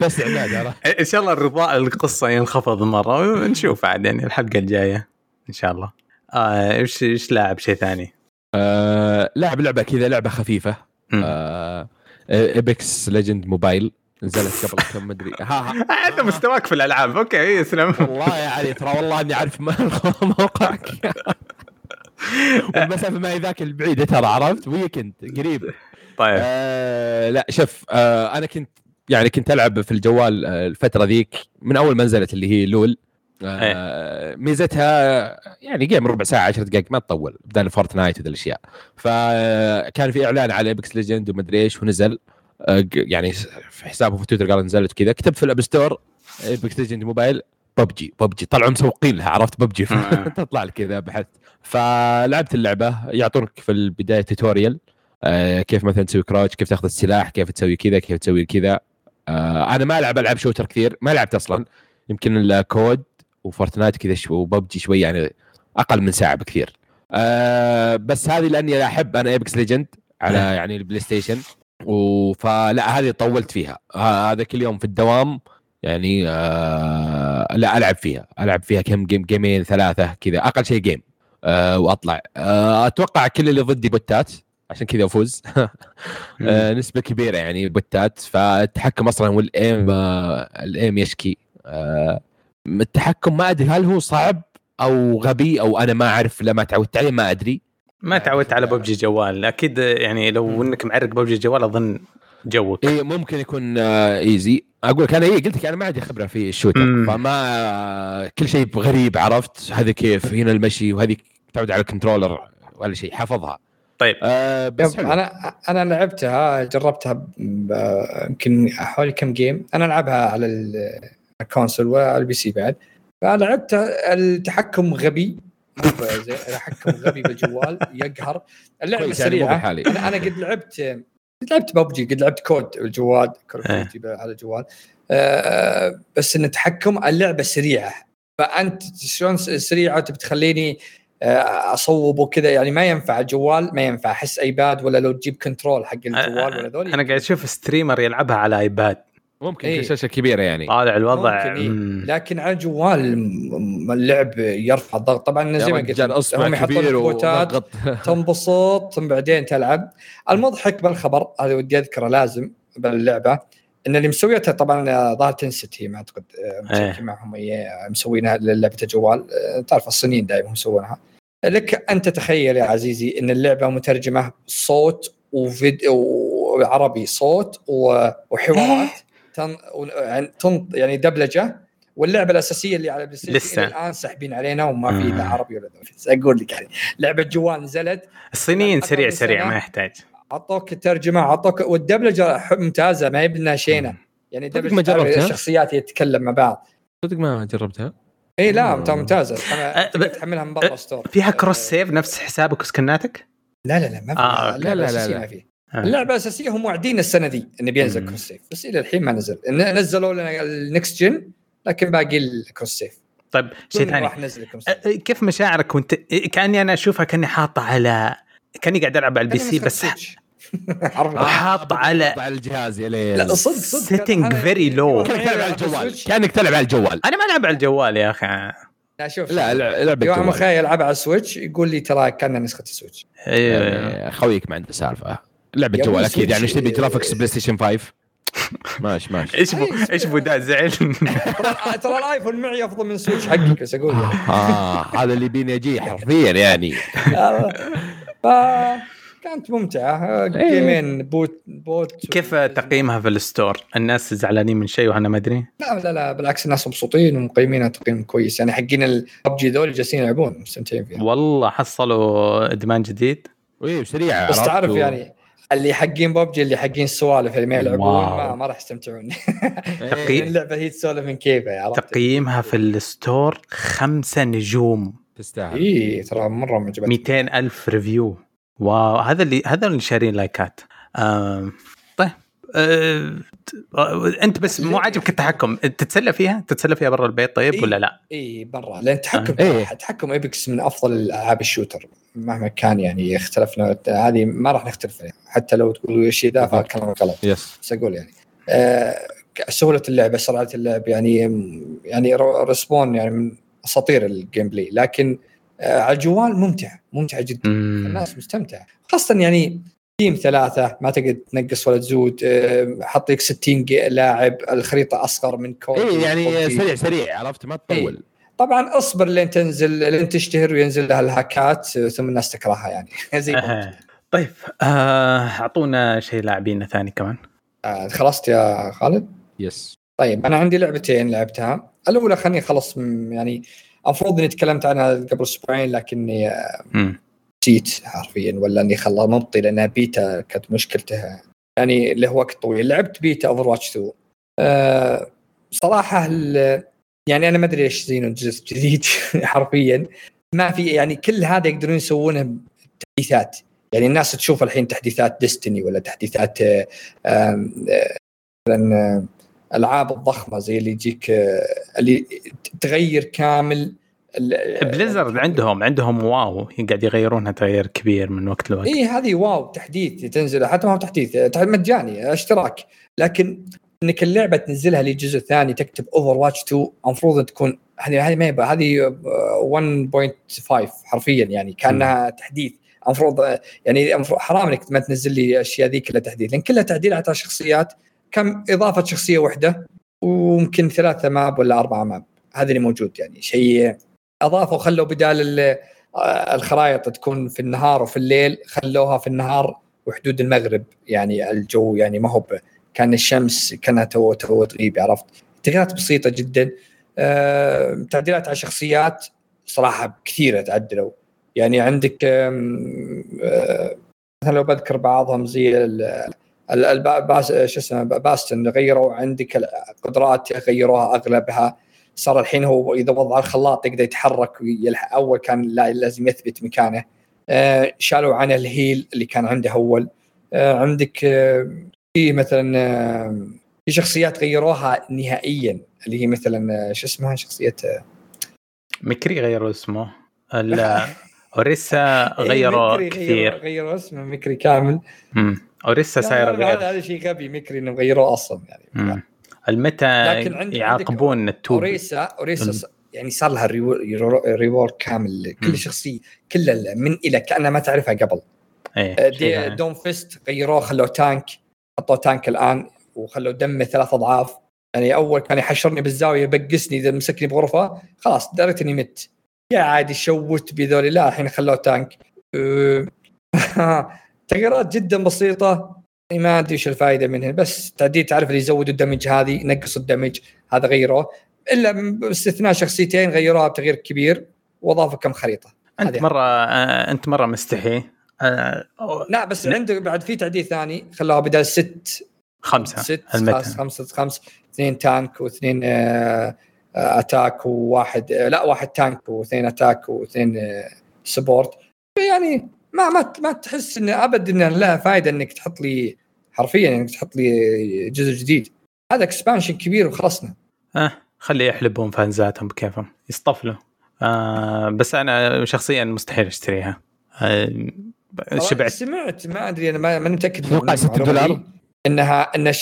بس عرفت. إن شاء الله الرضاء القصة ينخفض مرة. ونشوف عاد يعني الحلقة الجاية إن شاء الله. آه إيش إيش لاعب شيء ثاني؟ آه لعب لعبة كذا لعبة خفيفة. آه Apex Legends Mobile. نزلت قبل كم مدري. ها ها. انت مستواك في الألعاب. Okay يسلم والله يا علي ترى والله إني عارف موقعك. والمسافه ما هي ذاك البعيده ترى عرفت؟ Weekend قريب. طيب. آه لا شوف آه أنا كنت يعني كنت ألعب في الجوال آه الفترة ذيك من أول ما نزلت اللي هي LoL. آه ميزتها يعني game ربع ساعة 10 دقائق ما تطول بدل Fortnite وذا الأشياء. فكان في إعلان على Apex Legends ومدري إيش ونزل. آه يعني في حسابه في تويتر قال نزلت كذا. كتبت في ال App Store Apex Legends Mobile PUBG PUBG طلعوا مسوقين لها عرفت ببجي مم. تطلع لك كذا بحثت فلعبت اللعبة يعطونك في البداية tutorial آه كيف مثلا تسوي crouch كيف تاخذ السلاح كيف تسوي كذا كيف تسوي كذا. آه أنا ما ألعب العاب shooter كثير ما لعبت أصلا. يمكن ال COD و Fortnite كذا شو وببجي شوي يعني أقل من ساعة بكثير. آه بس هذه لأني أحب أنا Apex Legends على يعني ال PlayStation وفلا هذه طولت فيها. هذا كل يوم في الدوام يعني آه لا ألعب فيها. ألعب فيها كم game جيمين ثلاثة كذا. أقل شيء game آه وأطلع. آه أتوقع كل اللي ضدي بوتات عشان كذا أفوز. آه نسبة كبيرة يعني بوتات. فالتحكم أصلا وال aim آه ال aim يشكي. آه التحكم ما أدري هل هو صعب أو غبي أو أنا ما أعرف لما تعودت عليه ما أدري. ما تعودت على ببجي جوال. أكيد يعني لو إنك معرق ببجي جوال أظن جوك. اي ممكن يكون آه easy أقول لك أنا اي قلت لك أنا ما عندي خبرة في ال shooter مم. فما آه كل شيء غريب عرفت. هذا كيف؟ هنا المشي وهذه تعود على ال controller ولا شيء حافظها. طيب. آه بس حلو. أنا أنا لعبتها جربتها يمكن حوالي كم game أنا ألعبها على ال- ال console وعلى ال PC بعد. فلعبتها التحكم غبي. مو زين التحكم غبي بالجوال يقهر. اللعبة يعني سريعة. أنا أنا قد لعبت قد لعبت ببجي قد لعبت COD الجوال Call إيه. على الجوال. آه، بس إن التحكم اللعبة سريعة. فأنت شلون س- سريعة تبي تخليني آه، أصوب وكذا يعني ما ينفع الجوال ما ينفع. أحس ايباد ولا لو تجيب control حق الجوال ولا ذولي. أنا قاعد أشوف streamer يلعبها على ايباد ممكن إيه. في شاشه كبيرة يعني. طالع الوضع ممكن إيه. مم. لكن على الجوال اللعب يرفع الضغط. طبعا زي ما قلت هم يحطون وضغط. تنبسط ثم بعدين تلعب. المضحك بالخبر هذا ودي أذكره لازم باللعبة إن اللي مسويتها طبعا ظاهر Tencent هي ما أعتقد آه، إيه. مشاركين معهم هي مسوينها لعبه الجوال آه، تعرف الصينيين دائما هم يسوونها. لك انت تخيل يا عزيزي إن اللعبة مترجمة صوت وفيديو وعربي صوت و- وحوارات. تن... يعني تن... يعني دبلجة واللعبة الأساسية اللي على البلاي ستيشن الآن ساحبين علينا وما في. لا عربي ولا أقول لك يعني لعبة جوال نزلت. الصينيين سريع سريع. ما يحتاج. أعطوك الترجمه أعطوك والدبلجة ممتازة ما هي بناشينه يعني دبلجة ما جربتها؟ الشخصيات يتكلم مع بعض. صدق ما جربتها؟ اي لا مم. ممتاز- ممتازه أه، تحملها من Play Store فيها كروس سيف نفس حسابك وسكناتك؟ لا لا لا ما في. آه، اللعبة لا، لا، الأساسية لا. آه. اللعبة الأساسية هم واعدين السنة دي انه بينزل. cross save بس إلى الحين ما نزل. نزلوا لنا ال next gen لكن باقي ال cross save طيب شيء ثاني. راح ننزل ال cross save. أ- أ- كيف مشاعرك وأنت؟ كأني أنا أشوفها كأني حاطه على كأني قاعد ألعب على ال PC بس؟ حاط على على الجهاز يا ليل. لا صدق صدق. Setting أنا- very low. كأنك تلعب على الجوال. كأنك تلعب على الجوال. أنا ما ألعب على الجوال يا أخي. لا شوف. لا لا لعب في واحد الجوال مخي يلعب على السويتش يقول لي ترى كان نسخة السويتش أيوه. يعني خويك ما عنده سالفة. لعب يا الجوال أبوي أكيد يعني إيش تبي؟ graphics بلاي ستيشن 5 ماشي ماشي. إيش بو إيش بو دا زعل. ترى الآيفون معي أفضل من السويتش حقك بس أقول يعني. آه هذا اللي بيني أجي حرفيا يعني. ف كانت ممتعة. جيمين بوت بوت. كيف تقييمها في ال store؟ الناس زعلانين من شيء وأنا ما أدري؟ لا لا لا بالعكس الناس مبسوطين ومقيمينها تقييم كويس. يعني حقين الببجي ذول جالسين يلعبون مستمتعين فيها. والله حصلوا إدمان جديد. إيه سريعه بس تعرف يعني اللي حقين ببجي اللي حقين السوالف اللي ما يلعبون. ما, ما راح يستمتعون إيه. تقييم. اللعبة هي تسولف من كيفها عرفت؟ تقييمها في ال store خمسة نجوم تستاهل اي ترى مرة معجبتني 200 ألف review wow هذا اللي هذا اللي شارين لايكات آه، أنت بس مو عاجبك التحكم. تتسلى فيها؟ تتسلى فيها برا البيت طيب إيه. ولا لا؟ اي برا. لأن تحكم إيه. تحكم Apex من أفضل الالعاب ال shooter مهما كان يعني اختلفنا. هذه ما راح نختلف عليها حتى لو تقولوا إيش ذا فكلام غلط. yes بس أقول يعني آه سهولة اللعبة سرعة اللعب يعني يعني Respawn يعني من أساطير ال gameplay. لكن آه على الجوال ممتع ممتع جدا. مم. الناس مستمتعة. خاصة يعني team ثلاثة ما تقدر تنقص ولا تزود. آه، حط لك 60 جي- لاعب الخريطة أصغر من كود إيه يعني. سريع سريع عرفت؟ ما تطول. طبعا اصبر لين تنزل لين تشتهر وينزل لها الهاكات ثم الناس تكرهها يعني. زي ما أها. طيب آه، أعطونا شيء لاعبين ثاني كمان. آه خلصت يا خالد؟ yes طيب أنا عندي لعبتين لعبتها. الأولى خليني اخلص يعني المفروض إني تكلمت عنها قبل أسبوعين لكني آه، نسيت حرفيا ولا إني خلا مبطي لانها بيتا كانت مشكلتها يعني له وقت طويل. لعبت beta Overwatch 2 أه صراحة يعني أنا ما أدري إيش زينو الجزء الجديد حرفيا. ما في يعني كل هذا يقدرون يسوونه بتحديثات. يعني الناس تشوف الحين تحديثات Destiny ولا تحديثات آه، آه، مثلا آه، ألعاب الضخمة زي اللي يجيك اللي تغير كامل Blizzard عندهم عندهم WoW قاعد يغيرونها تغيير كبير من وقت لوقت. اي هذه WoW تحديث تنزل حتى ما هو تحديث تح- مجاني اشتراك. لكن إنك اللعبة تنزلها لجزء ثاني تكتب Overwatch 2 المفروض تكون هذه هذه ما هذه آه، 1.5 حرفيا يعني كأنها تحديث. المفروض آه، يعني حرام إنك ما تنزل لي الاشياء ذي كلها تحديث. لأن كلها تعديلات على شخصيات كم إضافة شخصية واحدة وممكن ثلاثة map ولا أربعة map. هذا اللي موجود يعني شيء أضافوا خلوا بدال ال- آه، الخرائط تكون في النهار وفي الليل خلوها في النهار وحدود المغرب. يعني الجو يعني ما هو كان الشمس كانها تو تو تغيب عرفت؟ تغييرات بسيطة جدا. آه، تعديلات على شخصيات صراحة كثيرة تعدلوا. يعني عندك آه، مثلا لو بذكر بعضهم زي شو اسمه Bastion غيروا عندك القدرات غيروها أغلبها. صار الحين هو إذا وضع الخلاط يقدر يتحرك ويلحق أول كان لا لازم يثبت مكانه. آه، شالوا عنه ال heal اللي كان عنده أول. آه، عندك آه، في مثلا آه، في شخصيات غيروها نهائيا اللي هي مثلا شو اسمها؟ شخصية McCree غيروا اسمه. ال- Orisa غيروا McCree كثير. غيروا, غيروا اسمه McCree كامل. Orisa صايره هذا غير. هذا شيء غبي McCree إنه غيروه أصلا يعني. المتى لكن عند- يعاقبون التوب؟ Orisa Orisa يعني صار لها rework كامل. كل شخصية كل من إلى كانها ما تعرفها قبل. إيه آه، شيء- دي Doomfist غيروه خلوه tank حطوه tank الآن وخلوه دمه ثلاث أضعاف. يعني أول كان يحشرني بالزاوية يبقسني إذا مسكني بغرفة خلاص دريت إني مت. يا عادي شوت بذولي. لا الحين خلوه tank. أه، تغييرات جدا بسيطة. يعني ما أدري إيش الفائدة منها بس تعديل تعرف اللي يزودوا ال damage هذه نقص ال damage هذا غيروه إلا باستثناء شخصيتين غيروها بتغيير كبير وأضافوا كم خريطة. أنت هذه. مرة آه، أنت مرة مستحي. آه، لا بس لا. عنده بعد في تعديل ثاني خلوها بدل ست. خمسة ست المتى خمس خمسة خمس اثنين tank واثنين آه، آه، attack وواحد آه، لا واحد tank واثنين attack واثنين آه، support. يعني ما ما ما تحس إن أبد إن لها فائده إنك تحط لي حرفيا إنك تحط لي جزء جديد. هذا expansion كبير وخلصنا. آه. خلي يحلبون فانزاتهم بكيفهم. يصطفلوا آه بس أنا شخصيا مستحيل أشتريها. آه شبعت. سمعت ما أدري أنا ما- ماني متأكد من أتوقع 6 المعلومة دولار. انها إن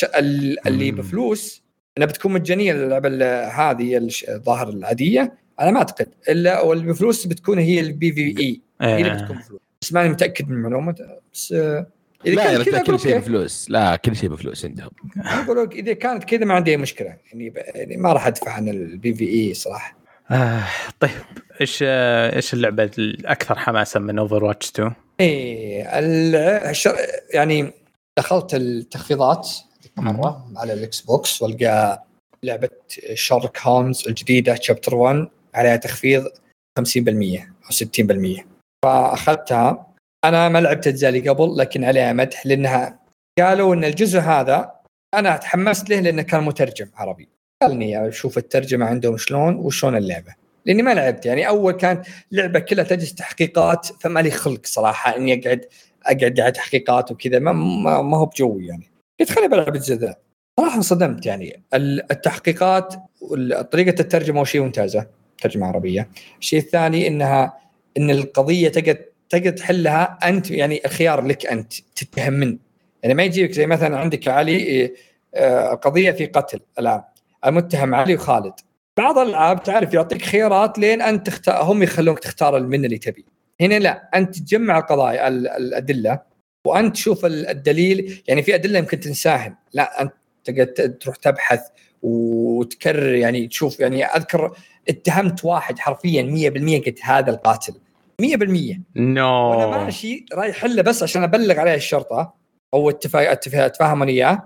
اللي مم. بفلوس إنها بتكون مجانية اللعبه ال- هذه الظاهر العادية. أنا ما أعتقد. إلا واللي بفلوس بتكون هي ال PvE هي اللي آه بتكون بفلوس. بس ماني متأكد من المعلومة بس آه، إذا لا كان كذا كل شيء. بفلوس. لا كل شيء بفلوس عندهم. أقول لك إذا كانت كذا ما عندي أي مشكلة. يعني, ب... يعني ما راح أدفع عن ال PvE صراحة. آه طيب. إيش آه إيش اللعبة الأكثر حماسا من Overwatch 2؟ إيه يعني دخلت التخفيضات مرة على ال Xbox وألقى لعبة Sherlock Holmes الجديدة Chapter 1 عليها تخفيض 50% أو 60% فأخذتها. أنا ما لعبت الاجزاء اللي قبل لكن عليها مدح لأنها قالوا إن الجزء هذا أنا تحمست له لأنه كان مترجم عربي. خلني أشوف الترجمة عندهم شلون وشلون اللعبة. لأني ما لعبت يعني أول كانت لعبة كلها تجلس تحقيقات فما لي خلق صراحة إني أقعد أقعد على تحقيقات وكذا ما, ما, ما هو بجوي يعني. قلت خليني بلعب الجزء ذا. صراحة انصدمت يعني. ال- التحقيقات طريقة الترجمة شيء ممتازة ترجمة عربية. الشيء الثاني إنها إن القضية تقعد تقعد تحلها أنت يعني الخيار لك أنت تتهم من يعني ما يجيك زي مثلا عندك علي آه، قضيه في قتل الآن. المتهم علي وخالد. بعض الألعاب تعرف يعطيك خيارات لين أنت تختار هم يخلونك تختار من اللي تبي. هنا لا أنت تجمع القضايا ال- الأدلة وأنت تشوف ال- الدليل. يعني في أدلة يمكن تنساهن لا أنت تقعد تروح تبحث وتكرر يعني تشوف يعني أذكر اتهمت واحد حرفيا 100% قلت هذا القاتل. 100% نو. وأنا ماشي رايح له بس عشان أبلغ عليه الشرطة أو اتفاق اتفاق اتفاهم إياه.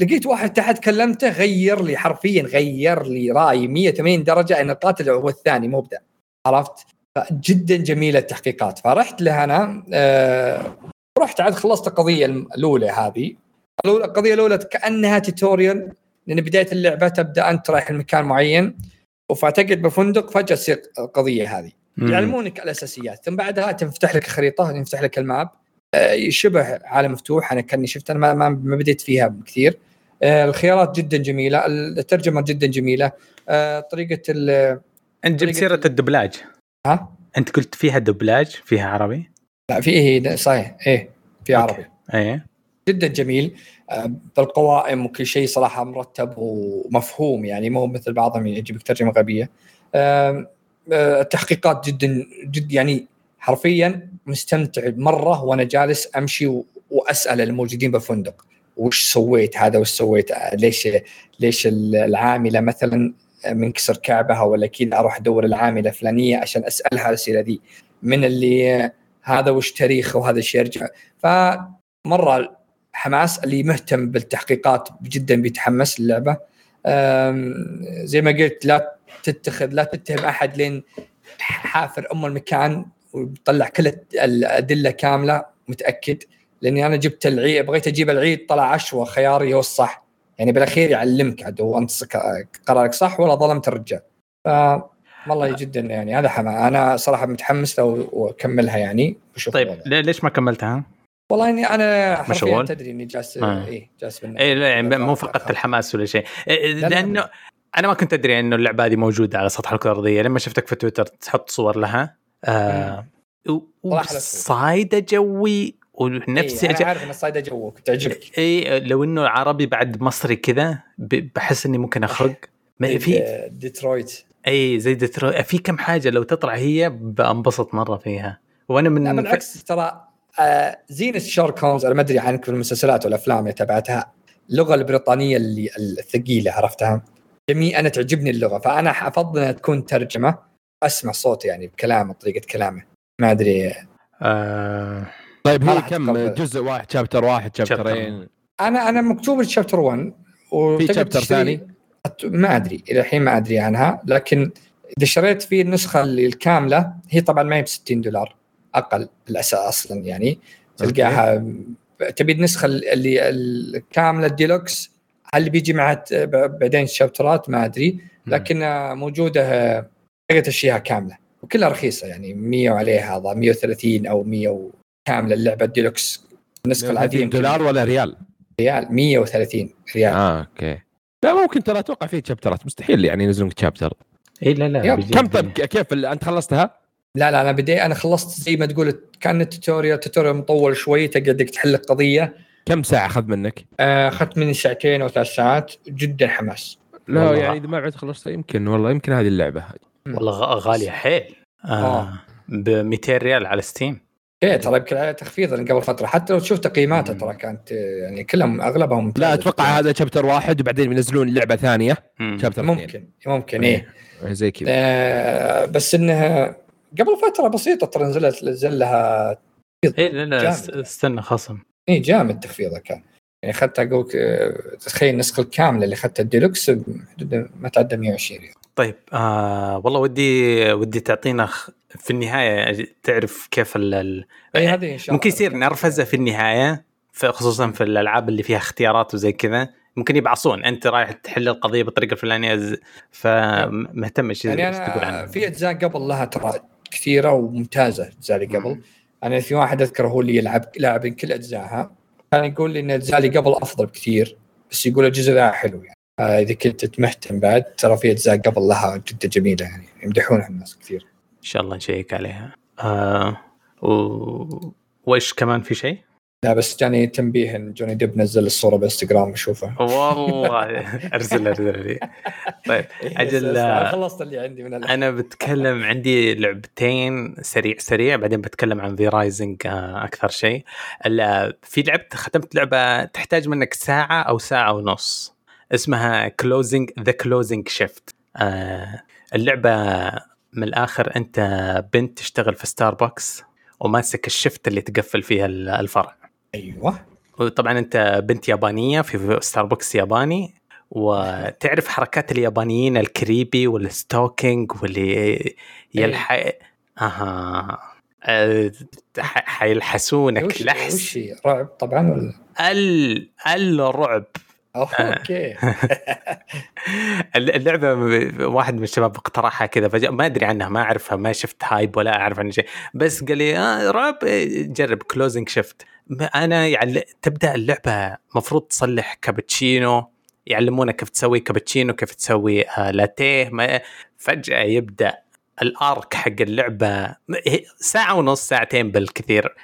لقيت واحد تحت كلمته غير لي حرفيا غير لي رايي 180 درجة ان القاتل هو الثاني مو بدا عرفت؟ جدا جميلة التحقيقات. فرحت له أنا. آه رحت عاد خلصت القضية الأولى هذه. القضية الأولى كأنها tutorial لأن بداية اللعبة تبدأ أنت رايح لمكان معين وفتقعد بفندق فجأة تصير القضية هذه. يعلمونك الاساسيات ثم بعدها تفتح لك خريطة يفتح لك ال map. آه، شبه عالم مفتوح. أنا كأني شفت أنا ما, ما بديت فيها كثير. آه، الخيارات جدا جميلة. الترجمة جدا جميلة. آه، طريقة ال انت جبت سيرة ال- الدبلاج. ها؟ أنت قلت فيها دبلاج فيها عربي؟ لا في إيه؟ صحيح. إيه في. عربي. إيه. جدا جميل. بالقوائم وكل شيء صراحة مرتب ومفهوم. يعني مو مثل بعضهم يجيبك ترجمة غبية. التحقيقات جدا جد يعني حرفيا مستمتع مرة وأنا جالس أمشي وأسأل الموجودين بالفندق وش سويت هذا؟ وش سويت؟ آه، ليش ليش العاملة مثلا منكسر كعبها؟ ولا كذا أروح أدور العاملة الفلانية عشان أسألها الاسئله دي من اللي آه، هذا وش تاريخه وهذا الشيء يرجع؟ فمرة حماس اللي مهتم بالتحقيقات جدا بيتحمس للعبة. زي ما قلت لا تتخذ لا تتهم أحد لين حافر أم المكان ويطلع كل الأدلة كاملة متأكد لأني أنا جبت العيد بغيت أجيب العيد طلع عشوة خياري هو الصح يعني بالأخير يعلمك عاد هو انت صك- قرارك صح ولا ظلمت الرجال ف والله جدا يعني هذا حما أنا صراحة متحمس لو واكملها يعني وشوف طيب. ليه- ليش ما كملتها؟ والله إني أنا حرفيا مشغول؟ تدري إني جالس آه. إيه جالس. اي لا يعني مو فقدت الحماس ولا شيء إيه، لا. لأنه أنا ما كنت أدري انه اللعبة هذه موجودة على سطح الكرة الأرضية. لما شفتك في تويتر تحط صور لها. آه وصايدة جوي ونفسي إيه أنا عارف إن الصيده جوك تعجبك. اي لو إنه عربي بعد مصري كذا بحس إني ممكن أخرق. ما في دي- ديترويت. اي زي ديترو في كم حاجة لو تطلع هي بنبسط مرة فيها. وأنا لا من بالعكس ترى آه، زينة Sherlock Holmes أنا ما أدري عنك في المسلسلات والأفلام اللي تابعتها اللغة البريطانية اللي الثقيلة عرفتها؟ جميل أنا تعجبني اللغة فأنا أفضل إنها تكون ترجمة أسمع صوت يعني بكلامه طريقه كلامه ما أدري. آه. طيب هي كم. جزء واحد شابتر واحد شابترين أنا أنا مكتوب الشابتر 1 في شابتر ثاني؟ ما أدري إلى الحين ما أدري عنها لكن إذا شريت فيه النسخة اللي الكاملة هي طبعا ما هي ب 60 دولار أقل بالأساس أصلا يعني تلقاها تبي النسخة اللي الكاملة الديلوكس هل اللي بيجي معها ت- بعدين شابترات ما أدري لكن موجودة تقدر تشتريها كاملة وكلها رخيصة يعني 100 وعليها هذا 130 أو 100 كامله اللعبة الديلوكس النسخة العادية دولار ولا ريال؟ ريال 130 ريال. آه أوكي. لا ممكن ترى أتوقع في تشابترات مستحيل يعني ينزلون chapter اي لا لا كم طيب كيف أنت خلصتها؟ لا لا أنا بدي أنا خلصت زي ما تقول كان ال tutorial tutorial مطول شوي تقعد تحل القضية. كم ساعة أخذ منك؟ آه، أخذت مني ساعتين أو ثلاث ساعات جدا حماس لا والله. يعني إذا ما بعد خلصتها يمكن والله يمكن هذه اللعبة. والله غ- غالية حيل. آه آه. ب 200 ريال على Steam. إيه ترى يمكن عليها تخفيض قبل فترة. حتى لو تشوف تقييماتها. ترى كانت يعني كلهم اغلبها ممتازه لا أتوقع هذا chapter واحد وبعدين بينزلون لعبة ثانية. مم. chapter اثنين. ممكن ممكن إيه. زي كذا. آه بس إنها قبل فترة بسيطة ترى نزلت نزل لها اي لا لا استنى خصم اي جامد تخفيضها كان يعني اخذتها أقول تخيل النسخه الكامله اللي أخذتها الديلوكس بحدود ما تعدى 120 ريال. طيب آه والله ودي ودي تعطينا في النهاية تعرف كيف ال- ال اي هذه إن شاء الله. ممكن يصير نرفزه في النهاية خصوصا في الألعاب اللي فيها اختيارات وزي كذا. ممكن يبعصون أنت رايح تحل القضية بالطريقة الفلانية فمهتم إيش يعني تقول عنها. في أجزاء قبل لها ترى كثيرة وممتازة أجزاء اللي قبل. أنا في واحد اذكر هو اللي يلعب لاعب كل أجزائها. كان يقول لي إن الأجزاء اللي قبل أفضل بكثير بس يقول الجزء ذا حلو يعني. آه، إذا كنت مهتم بعد ترى في أجزاء قبل لها جدا جميلة يعني يمدحونها الناس كثير. إن شاء الله نشيك عليها. آه و... وإيش كمان في شيء؟ لا بس جاني تنبيه إن جوني ديب نزل الصورة بالانستغرام أشوفها. والله. أرسل أرسل لي طيب أجل- أنا خلصت اللي عندي من. أنا بتكلم عندي لعبتين سريع سريع بعدين بتكلم عن V Rising أكثر شيء. ال- في لعبة ختمت لعبة تحتاج منك ساعة أو ساعة ونص. اسمها closing The Closing Shift اللعبة من الآخر أنت بنت تشتغل في ستاربكس وماسك ال shift اللي تقفل فيها ال- الفرع. أيوه. وطبعا أنت بنت يابانية في ستاربكس ياباني وتعرف حركات اليابانيين ال creepy وال stalking واللي يلحق أها. أه، حيلحسونك. وش لحس. وش؟ رعب طبعا ولا؟ ال الرعب. okay. اللعبة واحد من الشباب اقترحها كذا فجأة ما أدري عنها ما أعرفها ما شفت hype ولا أعرف عن شيء. بس قال لي آه رعب إيه، جرب Closing Shift أنا يعني تبدأ اللعبة مفروض تصلح كابتشينو يعلمونك كيف تسوي كابتشينو كيف تسوي آه لاتيه فجأة يبدأ الارك حق اللعبة ساعة ونص ساعتين بالكثير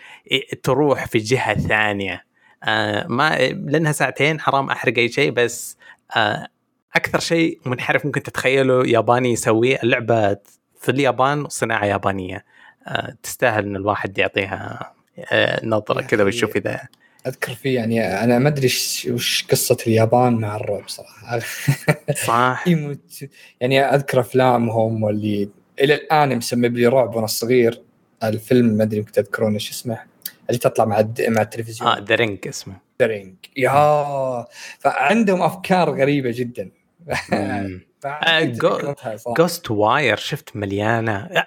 تروح في جهة ثانية. آه ما لأنها ساعتين حرام أحرق أي شيء بس آه أكثر شيء منحرف ممكن تتخيله ياباني يسويه اللعبة في اليابان صناعة يابانية. آه تستاهل إن الواحد يعطيها نظرة يا كذا. ويشوف إذا أذكر في يعني أنا ما أدري وش قصة اليابان مع الرعب صراحة. صح. يعني أذكر افلامهم واللي إلى الآن مسبب لي رعب وأنا صغير. الفيلم ما أدري يمكن تذكرون إيش اسمه اللي تطلع مع الد... مع التلفزيون. آه The Ring اسمه. The Ring. يا فعندهم أفكار غريبة جدا. صراحة. Ghostwire شفت مليانة. آه،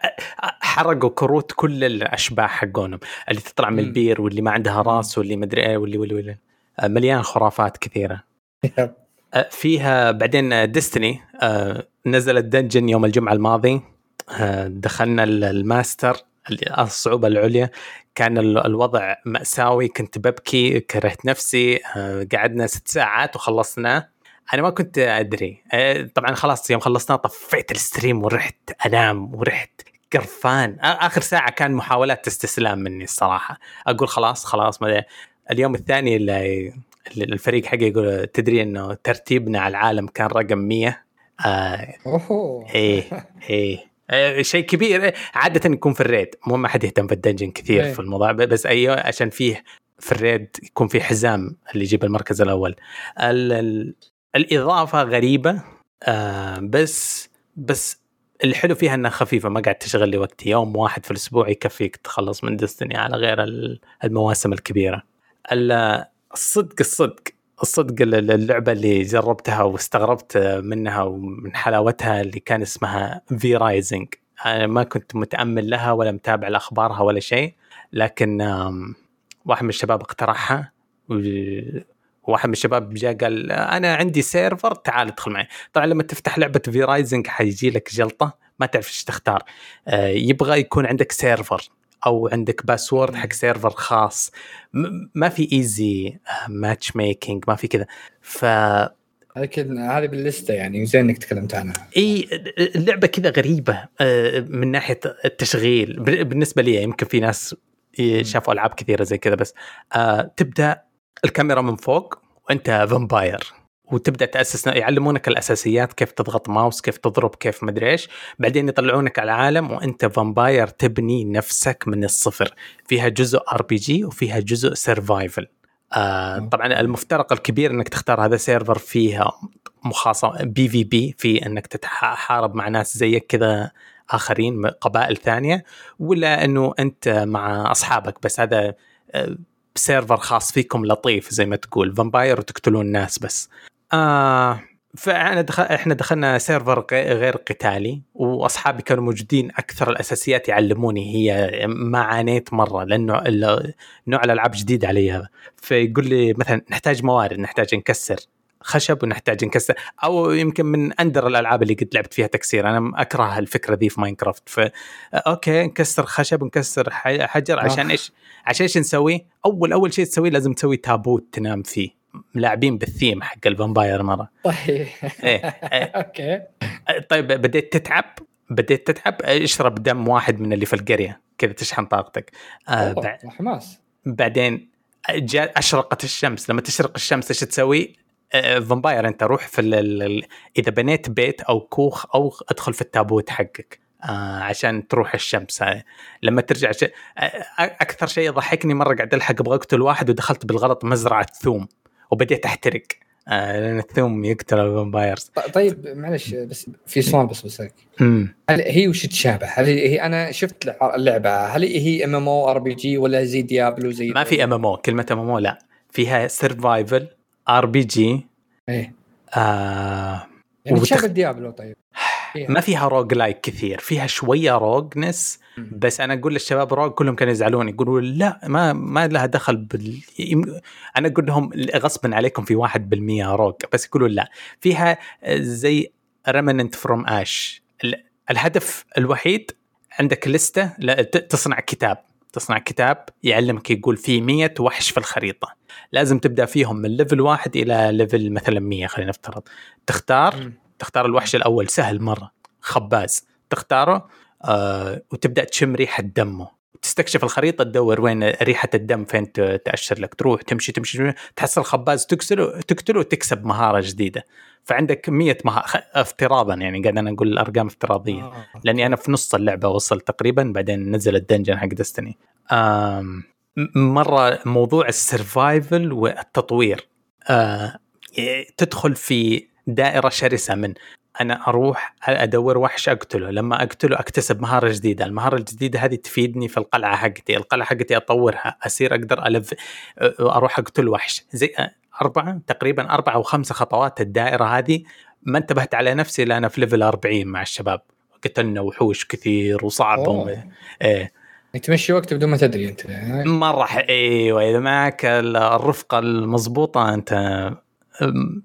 آه، حرقوا كروت كل الأشباح حقونهم. اللي تطلع من. البير واللي ما عندها راس واللي مدري إيه واللي واللي, واللي. آه، مليان خرافات كثيرة. آه، فيها بعدين Destiny نزل ال dungeon يوم الجمعة الماضي. آه، دخلنا ال- الماستر ال- الصعوبة العليا. كان ال- الوضع مأساوي. كنت ببكي كرهت نفسي. آه، قعدنا ست ساعات وخلصناه. أنا ما كنت أدري. طبعا خلاص يوم خلصناه طفيت ال stream ورحت أنام ورحت قرفان. آخر ساعة كان محاولات استسلام مني الصراحة. أقول خلاص خلاص ما اليوم الثاني اللي الفريق حقي يقول تدري إنه ترتيبنا على العالم كان رقم 100 آه اوه إيه إيه. شيء كبير. عادة يكون في ال raid. مو ما حد يهتم في ال dungeon كثير إيه. في الموضوع. بس أيوه عشان فيه في ال raid يكون في حزام اللي يجيب المركز الأول. ال ال الإضافة غريبة آه بس بس الحلو فيها إنها خفيفة ما قاعد تشغل لي وقتي يوم واحد في الأسبوع يكفيك تخلص من Destiny على غير ال- المواسم الكبيرة. ال- الصدق الصدق الصدق ال- اللعبة اللي جربتها واستغربت منها ومن حلاوتها اللي كان اسمها V Rising أنا ما كنت متأمل لها ولا متابع لأخبارها ولا شيء لكن واحد من الشباب اقترحها و- وواحد من الشباب جاء قال أنا عندي server تعال ادخل معي. طبعا لما تفتح لعبة V Rising حيجي لك جلطة ما تعرف إيش تختار. آه، يبغى يكون عندك server أو عندك password حق server خاص. ما في easy matchmaking ما في كذا. ف لكن هذه باللستة يعني زين إنك تكلمت عنها. إي اللعبة كذا غريبة آه، من ناحية التشغيل. بالنسبة لي يمكن في ناس شافوا ألعاب كثيرة زي كذا بس آه، تبدأ الكاميرا من فوق وانت vampire وتبدأ تأسس يعلمونك الأساسيات كيف تضغط ماوس كيف تضرب كيف مدري إيش بعدين يطلعونك على العالم وأنت vampire تبني نفسك من الصفر. فيها جزء RPG وفيها جزء survival آه طبعا المفترق الكبير إنك تختار هذا server فيها مخاصمه PvP في إنك تتحارب مع ناس زيك كذا آخرين قبائل ثانية ولا إنه أنت مع أصحابك بس هذا آه، server خاص فيكم لطيف زي ما تقول vampire وتقتلون ناس بس. آه فأنا دخل إحنا دخلنا server غي- غير قتالي وأصحابي كانوا موجودين أكثر الأساسيات يعلموني هي ما عانيت مرة لأنه نوع الألعاب جديد علي فيقول لي مثلا نحتاج موارد نحتاج نكسر. خشب ونحتاج نكسر أو يمكن من أندر الألعاب اللي قد لعبت فيها تكسير. أنا أكره الفكرة ذي في Minecraft. ف okay نكسر خشب نكسر حجر عشان إيش؟ عشان إيش نسوي؟ أول أول شيء تسويه لازم تسوي تابوت تنام فيه. لاعبين بالثيم حق ال vampire مرة. طيب. إيه إيه. okay. طيب بديت تتعب؟ بديت تتعب؟ اشرب دم واحد من اللي في القرية كذا تشحن طاقتك. آه بع- حماس. بعدين جاء أشرقت الشمس. لما تشرق الشمس إيش تسوي؟ vampire انت روح في ال ال إذا بنيت بيت أو كوخ أو ادخل في التابوت حقك آه عشان تروح الشمس. آه لما ترجع ش... آه أكثر شيء يضحكني مرة قاعد ألحق أبغى أقتل واحد ودخلت بالغلط مزرعة ثوم وبديت أحترق. آه لأن الثوم يقتل ال vampires. طيب معلش بس في سؤال بس بسألك. هل هي وش تشابه؟ هل هي أنا شفت اللعبة هل هي ام ام أو ار بي جي ولا زي Diablo زي ما في MMO كلمة MMO لا. فيها survival R PG إيه. آه يعني تشابه Diablo طيب. فيها. ما فيها roguelike كثير فيها شوية rogueness. بس أنا أقول للشباب rogue كلهم كانوا يزعلون يقولوا لا ما ما لها دخل بال أنا أقول لهم غصبا عليكم في 1% rogue بس يقولوا لا. فيها زي Remnant From Ash الهدف الوحيد عندك لستة تصنع كتاب. تصنع كتاب يعلمك يقول في 100 وحش في الخريطة. لازم تبدأ فيهم من level واحد إلى level مثلا 100 خلينا نفترض. تختار. تختار الوحش الأول سهل مرة خباز. تختاره آه وتبدأ تشم ريحة دمه. تستكشف الخريطة تدور وين ريحة الدم فين تأشر لك تروح تمشي تمشي تحصل خباز تقتله تقتله وتكسب مهارة جديدة. فعندك 100 مهاره افتراضا يعني قاعد أنا أقول الأرقام افتراضية. آه. لأني أنا في نص اللعبة وصلت تقريبا بعدين نزل ال dungeon حق Destiny مرة موضوع ال survival والتطوير. آه تدخل في دائرة شرسة من أنا أروح أدور وحش أقتله. لما أقتله أكتسب مهارة جديدة. المهارة الجديدة هذه تفيدني في القلعة حقتي. القلعة حقتي أطورها. أصير أقدر ألف أروح أقتل وحش. زي أربعة تقريبا أربعة أو خمسة خطوات الدائرة هذه ما انتبهت على نفسي إلا أنا في level 40 مع الشباب. قتلنا وحوش كثير وصعب أوه. إيه. تمشي وقت بدون ما تدري أنت. مره ح- إيوه إذا معك ال- الرفقة المضبوطة أنت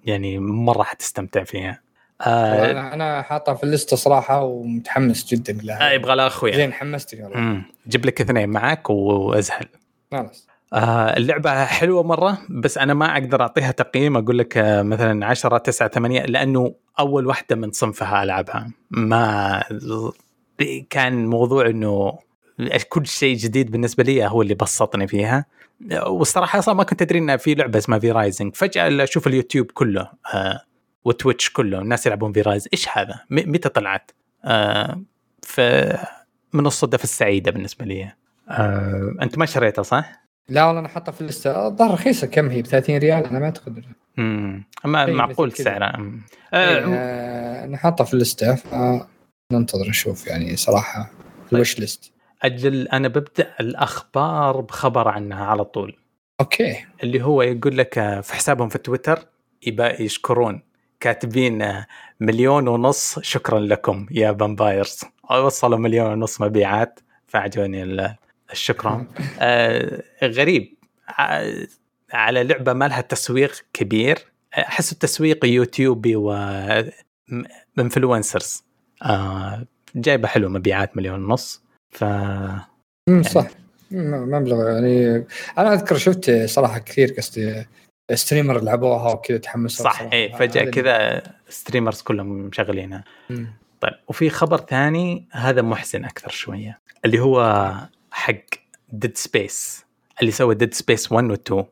يعني مره حتستمتع فيها. آه أنا أنا حاطها في الليسته صراحة ومتحمس جدا آه، لها يبغى لا أخويا. زين حمستني والله جيب لك اثنين معك وأزهل. خلاص. آه اللعبة حلوة مرة بس أنا ما أقدر أعطيها تقييم. أقول لك آه مثلا 10 9 8 لأنه أول واحدة من صنفها ألعبها. ما كان موضوع أنه كل شيء جديد بالنسبة لي هو اللي بسطني فيها. والصراحة أصلا ما كنت أدري أن في لعبة اسمها V Rising فجأة أشوف اليوتيوب كله. آه و Twitch كله الناس يلعبون V Rise إيش هذا؟ متى طلعت؟ آه ف من الصدف السعيدة بالنسبة لي. آه. أنت ما شريتها صح؟ لا والله أنا حاطها في الليستة. الظاهر رخيصة. كم هي؟ ب 30 ريال؟ أنا ما أعتقد. امم معقول. سعرها. إيه، آه آه، أنا حاطها في الليستة فننتظر نشوف يعني صراحة ال wish list. أجل أنا ببدأ الأخبار بخبر عنها على طول. أوكي. اللي هو يقول لك آه، في حسابهم في تويتر يبقى يشكرون. كاتبين مليون ونص شكرا لكم يا vampires وصلوا مليون ونص مبيعات فعجبني ال- الشكرا آه غريب. على لعبة ما لها تسويق كبير. أحس التسويق يوتيوبي و influencers آه جايبة حلو مبيعات مليون ونص ف امم صح. مبلغ يعني. أنا أذكر شفت صراحة كثير قصدي streamer لعبوها وكذا تحمسوا صح. اي فجأة كذا streamers كلهم مشغلينها. طيب وفي خبر ثاني هذا محزن أكثر شوية اللي هو حق Dead Space اللي سوى Dead Space 1 و 2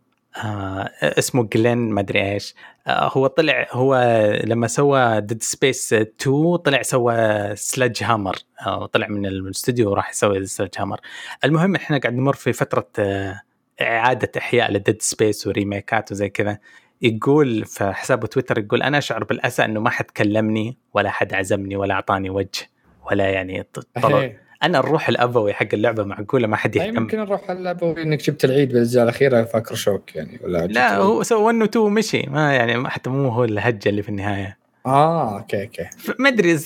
آه اسمه Glen ما أدري إيش. آه هو طلع هو لما سوى Dead Space 2 طلع سوى Sledgehammer آه طلع من الاستوديو وراح يسوي Sledgehammer المهم إحنا قاعد نمر في فترة آه إعادة إحياء ل Dead Space وريميكات وزي كذا. يقول في حسابه تويتر يقول أنا أشعر بالأسى إنه ما حد كلمني ولا حد عزمني ولا أعطاني وجه ولا يعني إيه. أنا الروح الأبوي حق اللعبة معقولة ما حد يهتم. يمكن نروح اللعبه إنك جبت العيد بالأجزاء الأخيرة فاكر شوك يعني ولا لا؟ هو سوى 1 و 2 ومشي. ما يعني حتى مو هو الهجه اللي في النهاية. آه أوكي أوكي. ما أدري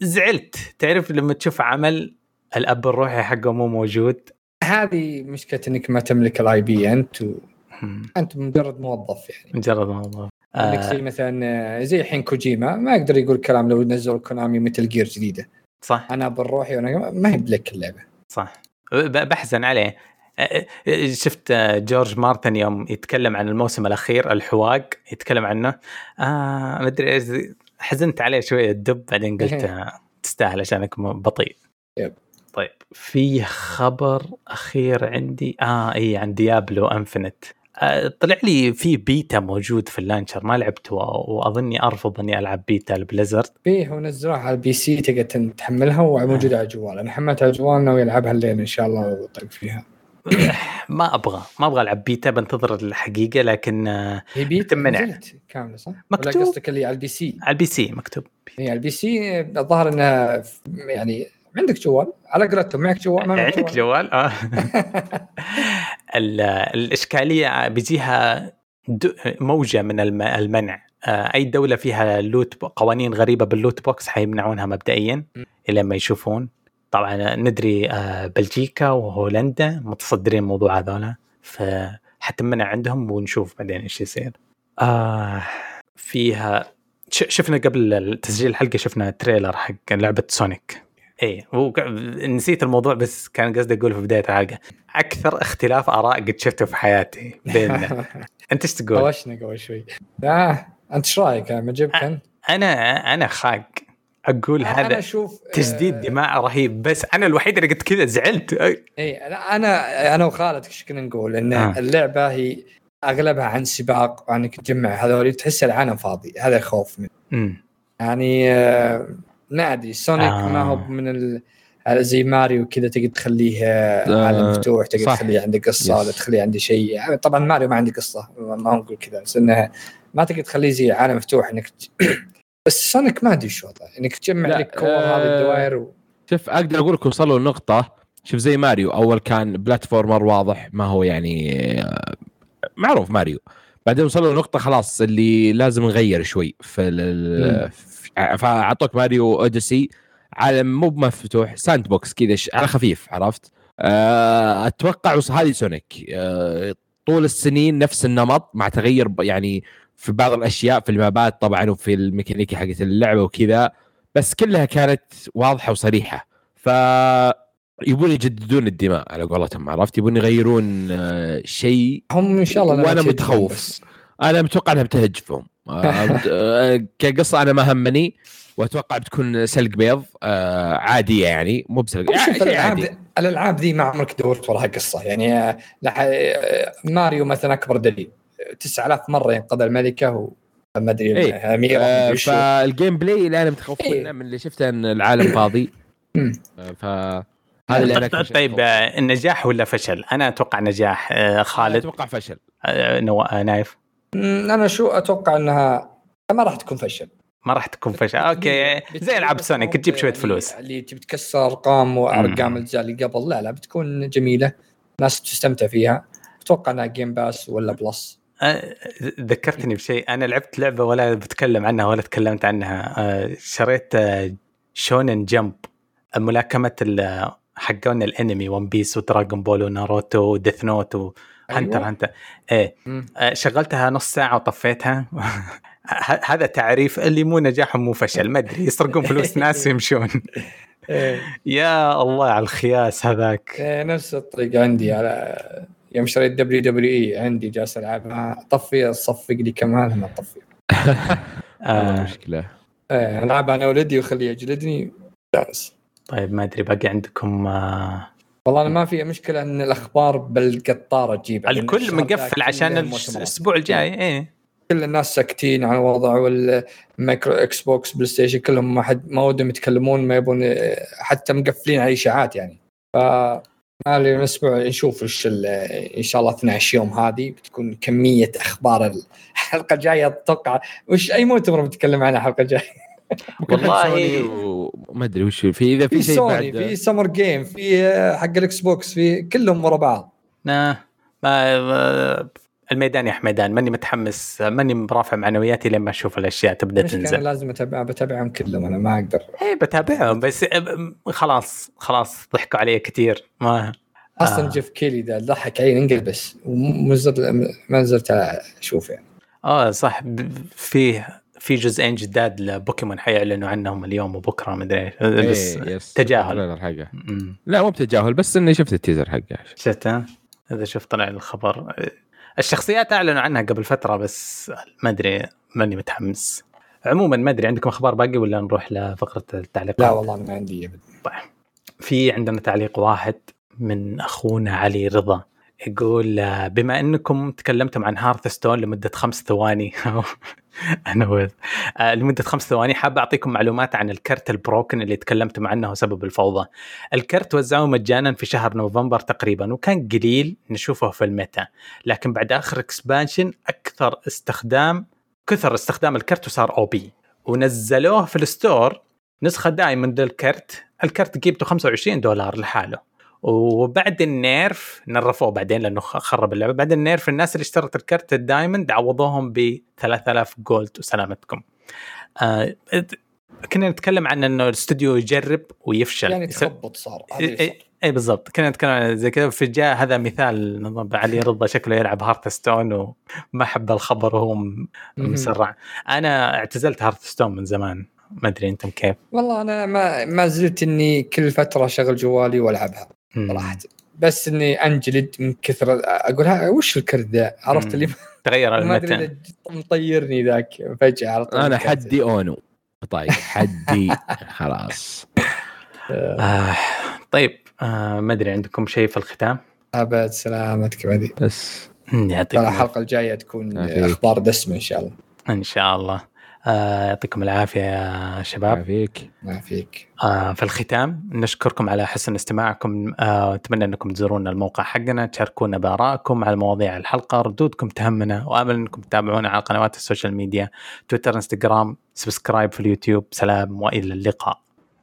زعلت. تعرف لما تشوف عمل الأب الروحي حقه مو موجود؟ هذه مشكلة إنك ما تملك الاي بي أنت و... أنت مجرد موظف يعني. مجرد موضوع انك آه. زي مثلا آه، زي الحين كوجيما ما يقدر يقول كلام لو نزلوا كونامي مثل جير جديدة. صح. أنا بروحي وأنا ما هي بلك اللعبة. صح. بحزن عليه. أه، أه، شفت أه، جورج مارتن يوم يتكلم عن الموسم الأخير الحواق يتكلم عنه. آه ما أدري حزنت عليه شوية الدب بعدين قلت آه، تستاهل عشانك بطيء. يب. طيب. في خبر أخير عندي. آه إي عن ديابلو انفنت آه طلع لي في بيتا موجود في اللانشر ما لعبته وأظني أرفض إني ألعب بيتا البليزرد. فيه ونزلوها على ال PC تقدر تحملها وموجوده على الجوال أنا حملتها على الجوال ناوي العبها الليل إن شاء الله وطق فيها. ما أبغى ما أبغى ألعب بيتا بنتظر الحقيقة لكن آه هي بيت بتمنع. نزلت كاملة صح؟ مكتوب. ولا قصدك اللي على ال PC؟ على ال PC مكتوب. هي على ال PC الظاهر إنها يعني عندك جوال؟ على قولتهم معك جوال؟ ما معك عندك جوال. آه. ال- الإشكالية بيجيها موجة من الم- المنع. آه، أي دولة فيها loot قوانين غريبة بال loot box حيمنعونها مبدئيا إلى ما يشوفون. طبعا ندري آه، بلجيكا وهولندا متصدرين الموضوع هذولا فحتمنع عندهم ونشوف بعدين إيش يصير. آه فيها شفنا قبل تسجيل الحلقة شفنا trailer حق لعبة Sonic إيه هو نسيت الموضوع بس كان قصدي أقول في بداية الحلقة. أكثر اختلاف آراء قد شفته في حياتي بيننا. أنت إيش تقول؟ طوشنا قبل شوي. آه أنت إيش رأيك؟ ما جبت انت؟ أنا أنا خاق. أقول أنا هذا أشوف تجديد آه، دماء رهيب بس أنا الوحيد اللي قلت كذا زعلت. أي. لا أنا أنا وخالد إيش كنا نقول؟ إن آه. اللعبة هي أغلبها عن سباق وأنك تجمع هذول تحس العالم فاضي. هذا الخوف منه. يعني آه، ما أدري سونيك آه. آه. ما هو من ال... زي ماريو كذا تقدر تخليه آه، عالم مفتوح تقدر صح. تخليه عندك قصة ولا. تخليه عندي شيء يعني طبعا ماريو ما عندي قصة ما نقول كذا بس انها ما تقدر تخليه زي عالم مفتوح إنك. بس Sonic ما أدري شو وضعه إنك تجمع لا، لك كور آه، هذه الدوائر و... شوف أقدر أقول لك وصلوا لنقطة شوف زي ماريو أول كان platformer واضح ما هو يعني آه، معروف ماريو بعدين وصلوا لنقطة خلاص اللي لازم نغير شوي في- فأعطوك Mario Odyssey. عالم مو مفتوح sandbox كذا ش- على خفيف عرفت؟ آه، أتوقع وص- هذه Sonic. آه، طول السنين نفس النمط مع تغير يعني في بعض الأشياء في المابات طبعا وفي الميكانيكي حقت اللعبة وكذا بس كلها كانت واضحة وصريحة. ف يبون يجددون الدماء على قولتهم عرفت؟ يبون يغيرون آه، شيء. هم إن شاء الله تجي متخوف. أنا متوقع إنها بتهجفهم آه، آه، كقصة أنا ما همني وأتوقع بتكون سلق بيض آه، عادية يعني مو بسلق شوف يعني الألعاب الألعاب ذي ما عمرك دورت وراها قصة يعني آه، لح... آه، ماريو مثلا أكبر دليل 9000 مرة ينقذ الملكة وما أدري إيه. أميرة آه، فال gameplay اللي أنا متخوف إيه. منه من اللي شفته إن العالم فاضي مم. آه، فهذا اللي أنا كنت طيب آه، النجاح ولا فشل؟ أنا أتوقع نجاح آه، خالد أتوقع فشل آه، نوا- آه، نايف أنا شو أتوقع إنها ما راح تكون فشل. ما راح تكون فشل. okay. زي العاب Sonic. تجيب شوية فلوس. اللي تبي تكسر أرقام وأرقام الاجزاء اللي قبل. لا لا بتكون جميلة. ناس تستمتع فيها. أتوقع إنها Game Pass ولا Plus آه، ذكرتني بشيء. أنا لعبت لعبة ولا بتكلم عنها ولا تكلمت عنها. آه، شريت Shonen Jump ملاكمة حقون الانمي One Piece و Dragon Ball و Naruto و Death Note أيوة. Hunter إيه. مم. آه، شغلتها نص ساعة وطفيتها. ه- هذا تعريف اللي مو نجاح مو فشل. ما أدري يسرقون فلوس ناس ويمشون. إيه. يا الله على الخياس هذاك. إيه، نفس الطريقة عندي على يوم شريت WWE عندي جالس العبها طفي صفق لي كمان ما طفي. آه. مشكلة. إيه، العبها أنا ولدي وخليه يجلدني. جالس. طيب ما أدري باقي عندكم آه والله أنا ما في مشكلة إن الأخبار بالقطاره تجيب الكل مقفل عشان الأسبوع الجاي إيه. كل الناس ساكتين عن الوضع والمايكرو Xbox PlayStation كلهم ما حد ما ودهم يتكلمون ما يبون حتى مقفلين على اشاعات يعني. ف ما لي أسبوع نشوف إيش ال- إن شاء الله 12 يوم هذه بتكون كمية أخبار الحلقة الجاية أتوقع وش أي مؤتمر بنتكلم عنه الحلقة الجاية؟ والله سوني وما أدري وش في إذا في في شيء سوني بعد في سمر جيم في حق الإكس بوكس في كلهم ورا بعض. آه ما آه، الميدان يا حميدان ماني متحمس ماني برافع معنوياتي لما أشوف الأشياء تبدأ تنزل. لازم اتابع بتابعهم كلهم أنا ما أقدر. إيه بتابعهم بس آه، خلاص خلاص ضحكوا علي كثير ما أصلا آه. جيف كيلي ذا ضحك علي انقلبس ومزلت ما نزلت أشوف يعني. آه صح ب- في جزئين جداد لبوكيمون حيعلنوا عنهم اليوم وبكرة ما أدري إيش. بس إيه، يس. تجاهل. لا مو بتجاهل بس إني شفت التيزر حقه شفت ها؟ إذا شوف طلع الخبر الشخصيات أعلنوا عنها قبل فترة بس ما أدري ماني متحمس عموما ما أدري عندكم أخبار باقي ولا نروح لفقرة التعليقات لا والله أنا ما عندي أبد في عندنا تعليق واحد من أخونا علي رضا يقول آه، بما إنكم تكلمتم عن Hearthstone لمدة خمس ثواني أنا. آه، لمدة خمس ثواني حاب أعطيكم معلومات عن الكرت ال broken اللي تكلمتم عنه وسبب الفوضى. الكرت وزعوه مجانا في شهر نوفمبر تقريبا وكان قليل نشوفه في ال meta لكن بعد آخر expansion أكثر استخدام كثر استخدام الكرت وصار OP ونزلوه في ال store نسخة diamond للكرت الكرت قيمته 25 دولار لحاله وبعد ال nerf نرفوه بعدين لأنه خرب اللعبة. بعد ال nerf الناس اللي اشترت الكرت ال diamond عوضوهم ب 3000 gold وسلامتكم. آه كنا نتكلم عن إنه الاستوديو يجرب ويفشل. يعني تخبط صار اي بالضبط. كنا نتكلم عن زي كذا في جاء هذا مثال نظام علي رضا شكله يلعب Hearthstone وما حب الخبر وهو. مسرع. أنا اعتزلت Hearthstone من زمان. ما أدري أنتم كيف. والله أنا ما ما زلت إني كل فترة أشغل جوالي وألعبها. صراحة بس إني أنجلد من كثر أقول ها وش الكرت ذا؟ عرفت. اللي تغير إذا مطيرني ذاك فجأة طول أنا. حدي أونو. طيب حدي. خلاص. آه. طيب آه ما أدري عندكم شيء في الختام؟ أبد سلامتك بعدي. بس. ترى الحلقة الجاية تكون. أخبار دسمة إن شاء الله. إن شاء الله. آه يعطيكم العافية يا شباب. فيك ما فيك آه في الختام نشكركم على حسن استماعكم. آه أتمنى أنكم تزورونا الموقع حقنا تشاركونا بآرائكم على مواضيع الحلقة. ردودكم تهمنا وأمل أنكم تتابعونا على قنوات ال social media تويتر إنستغرام subscribe في اليوتيوب. سلام وإلى اللقاء.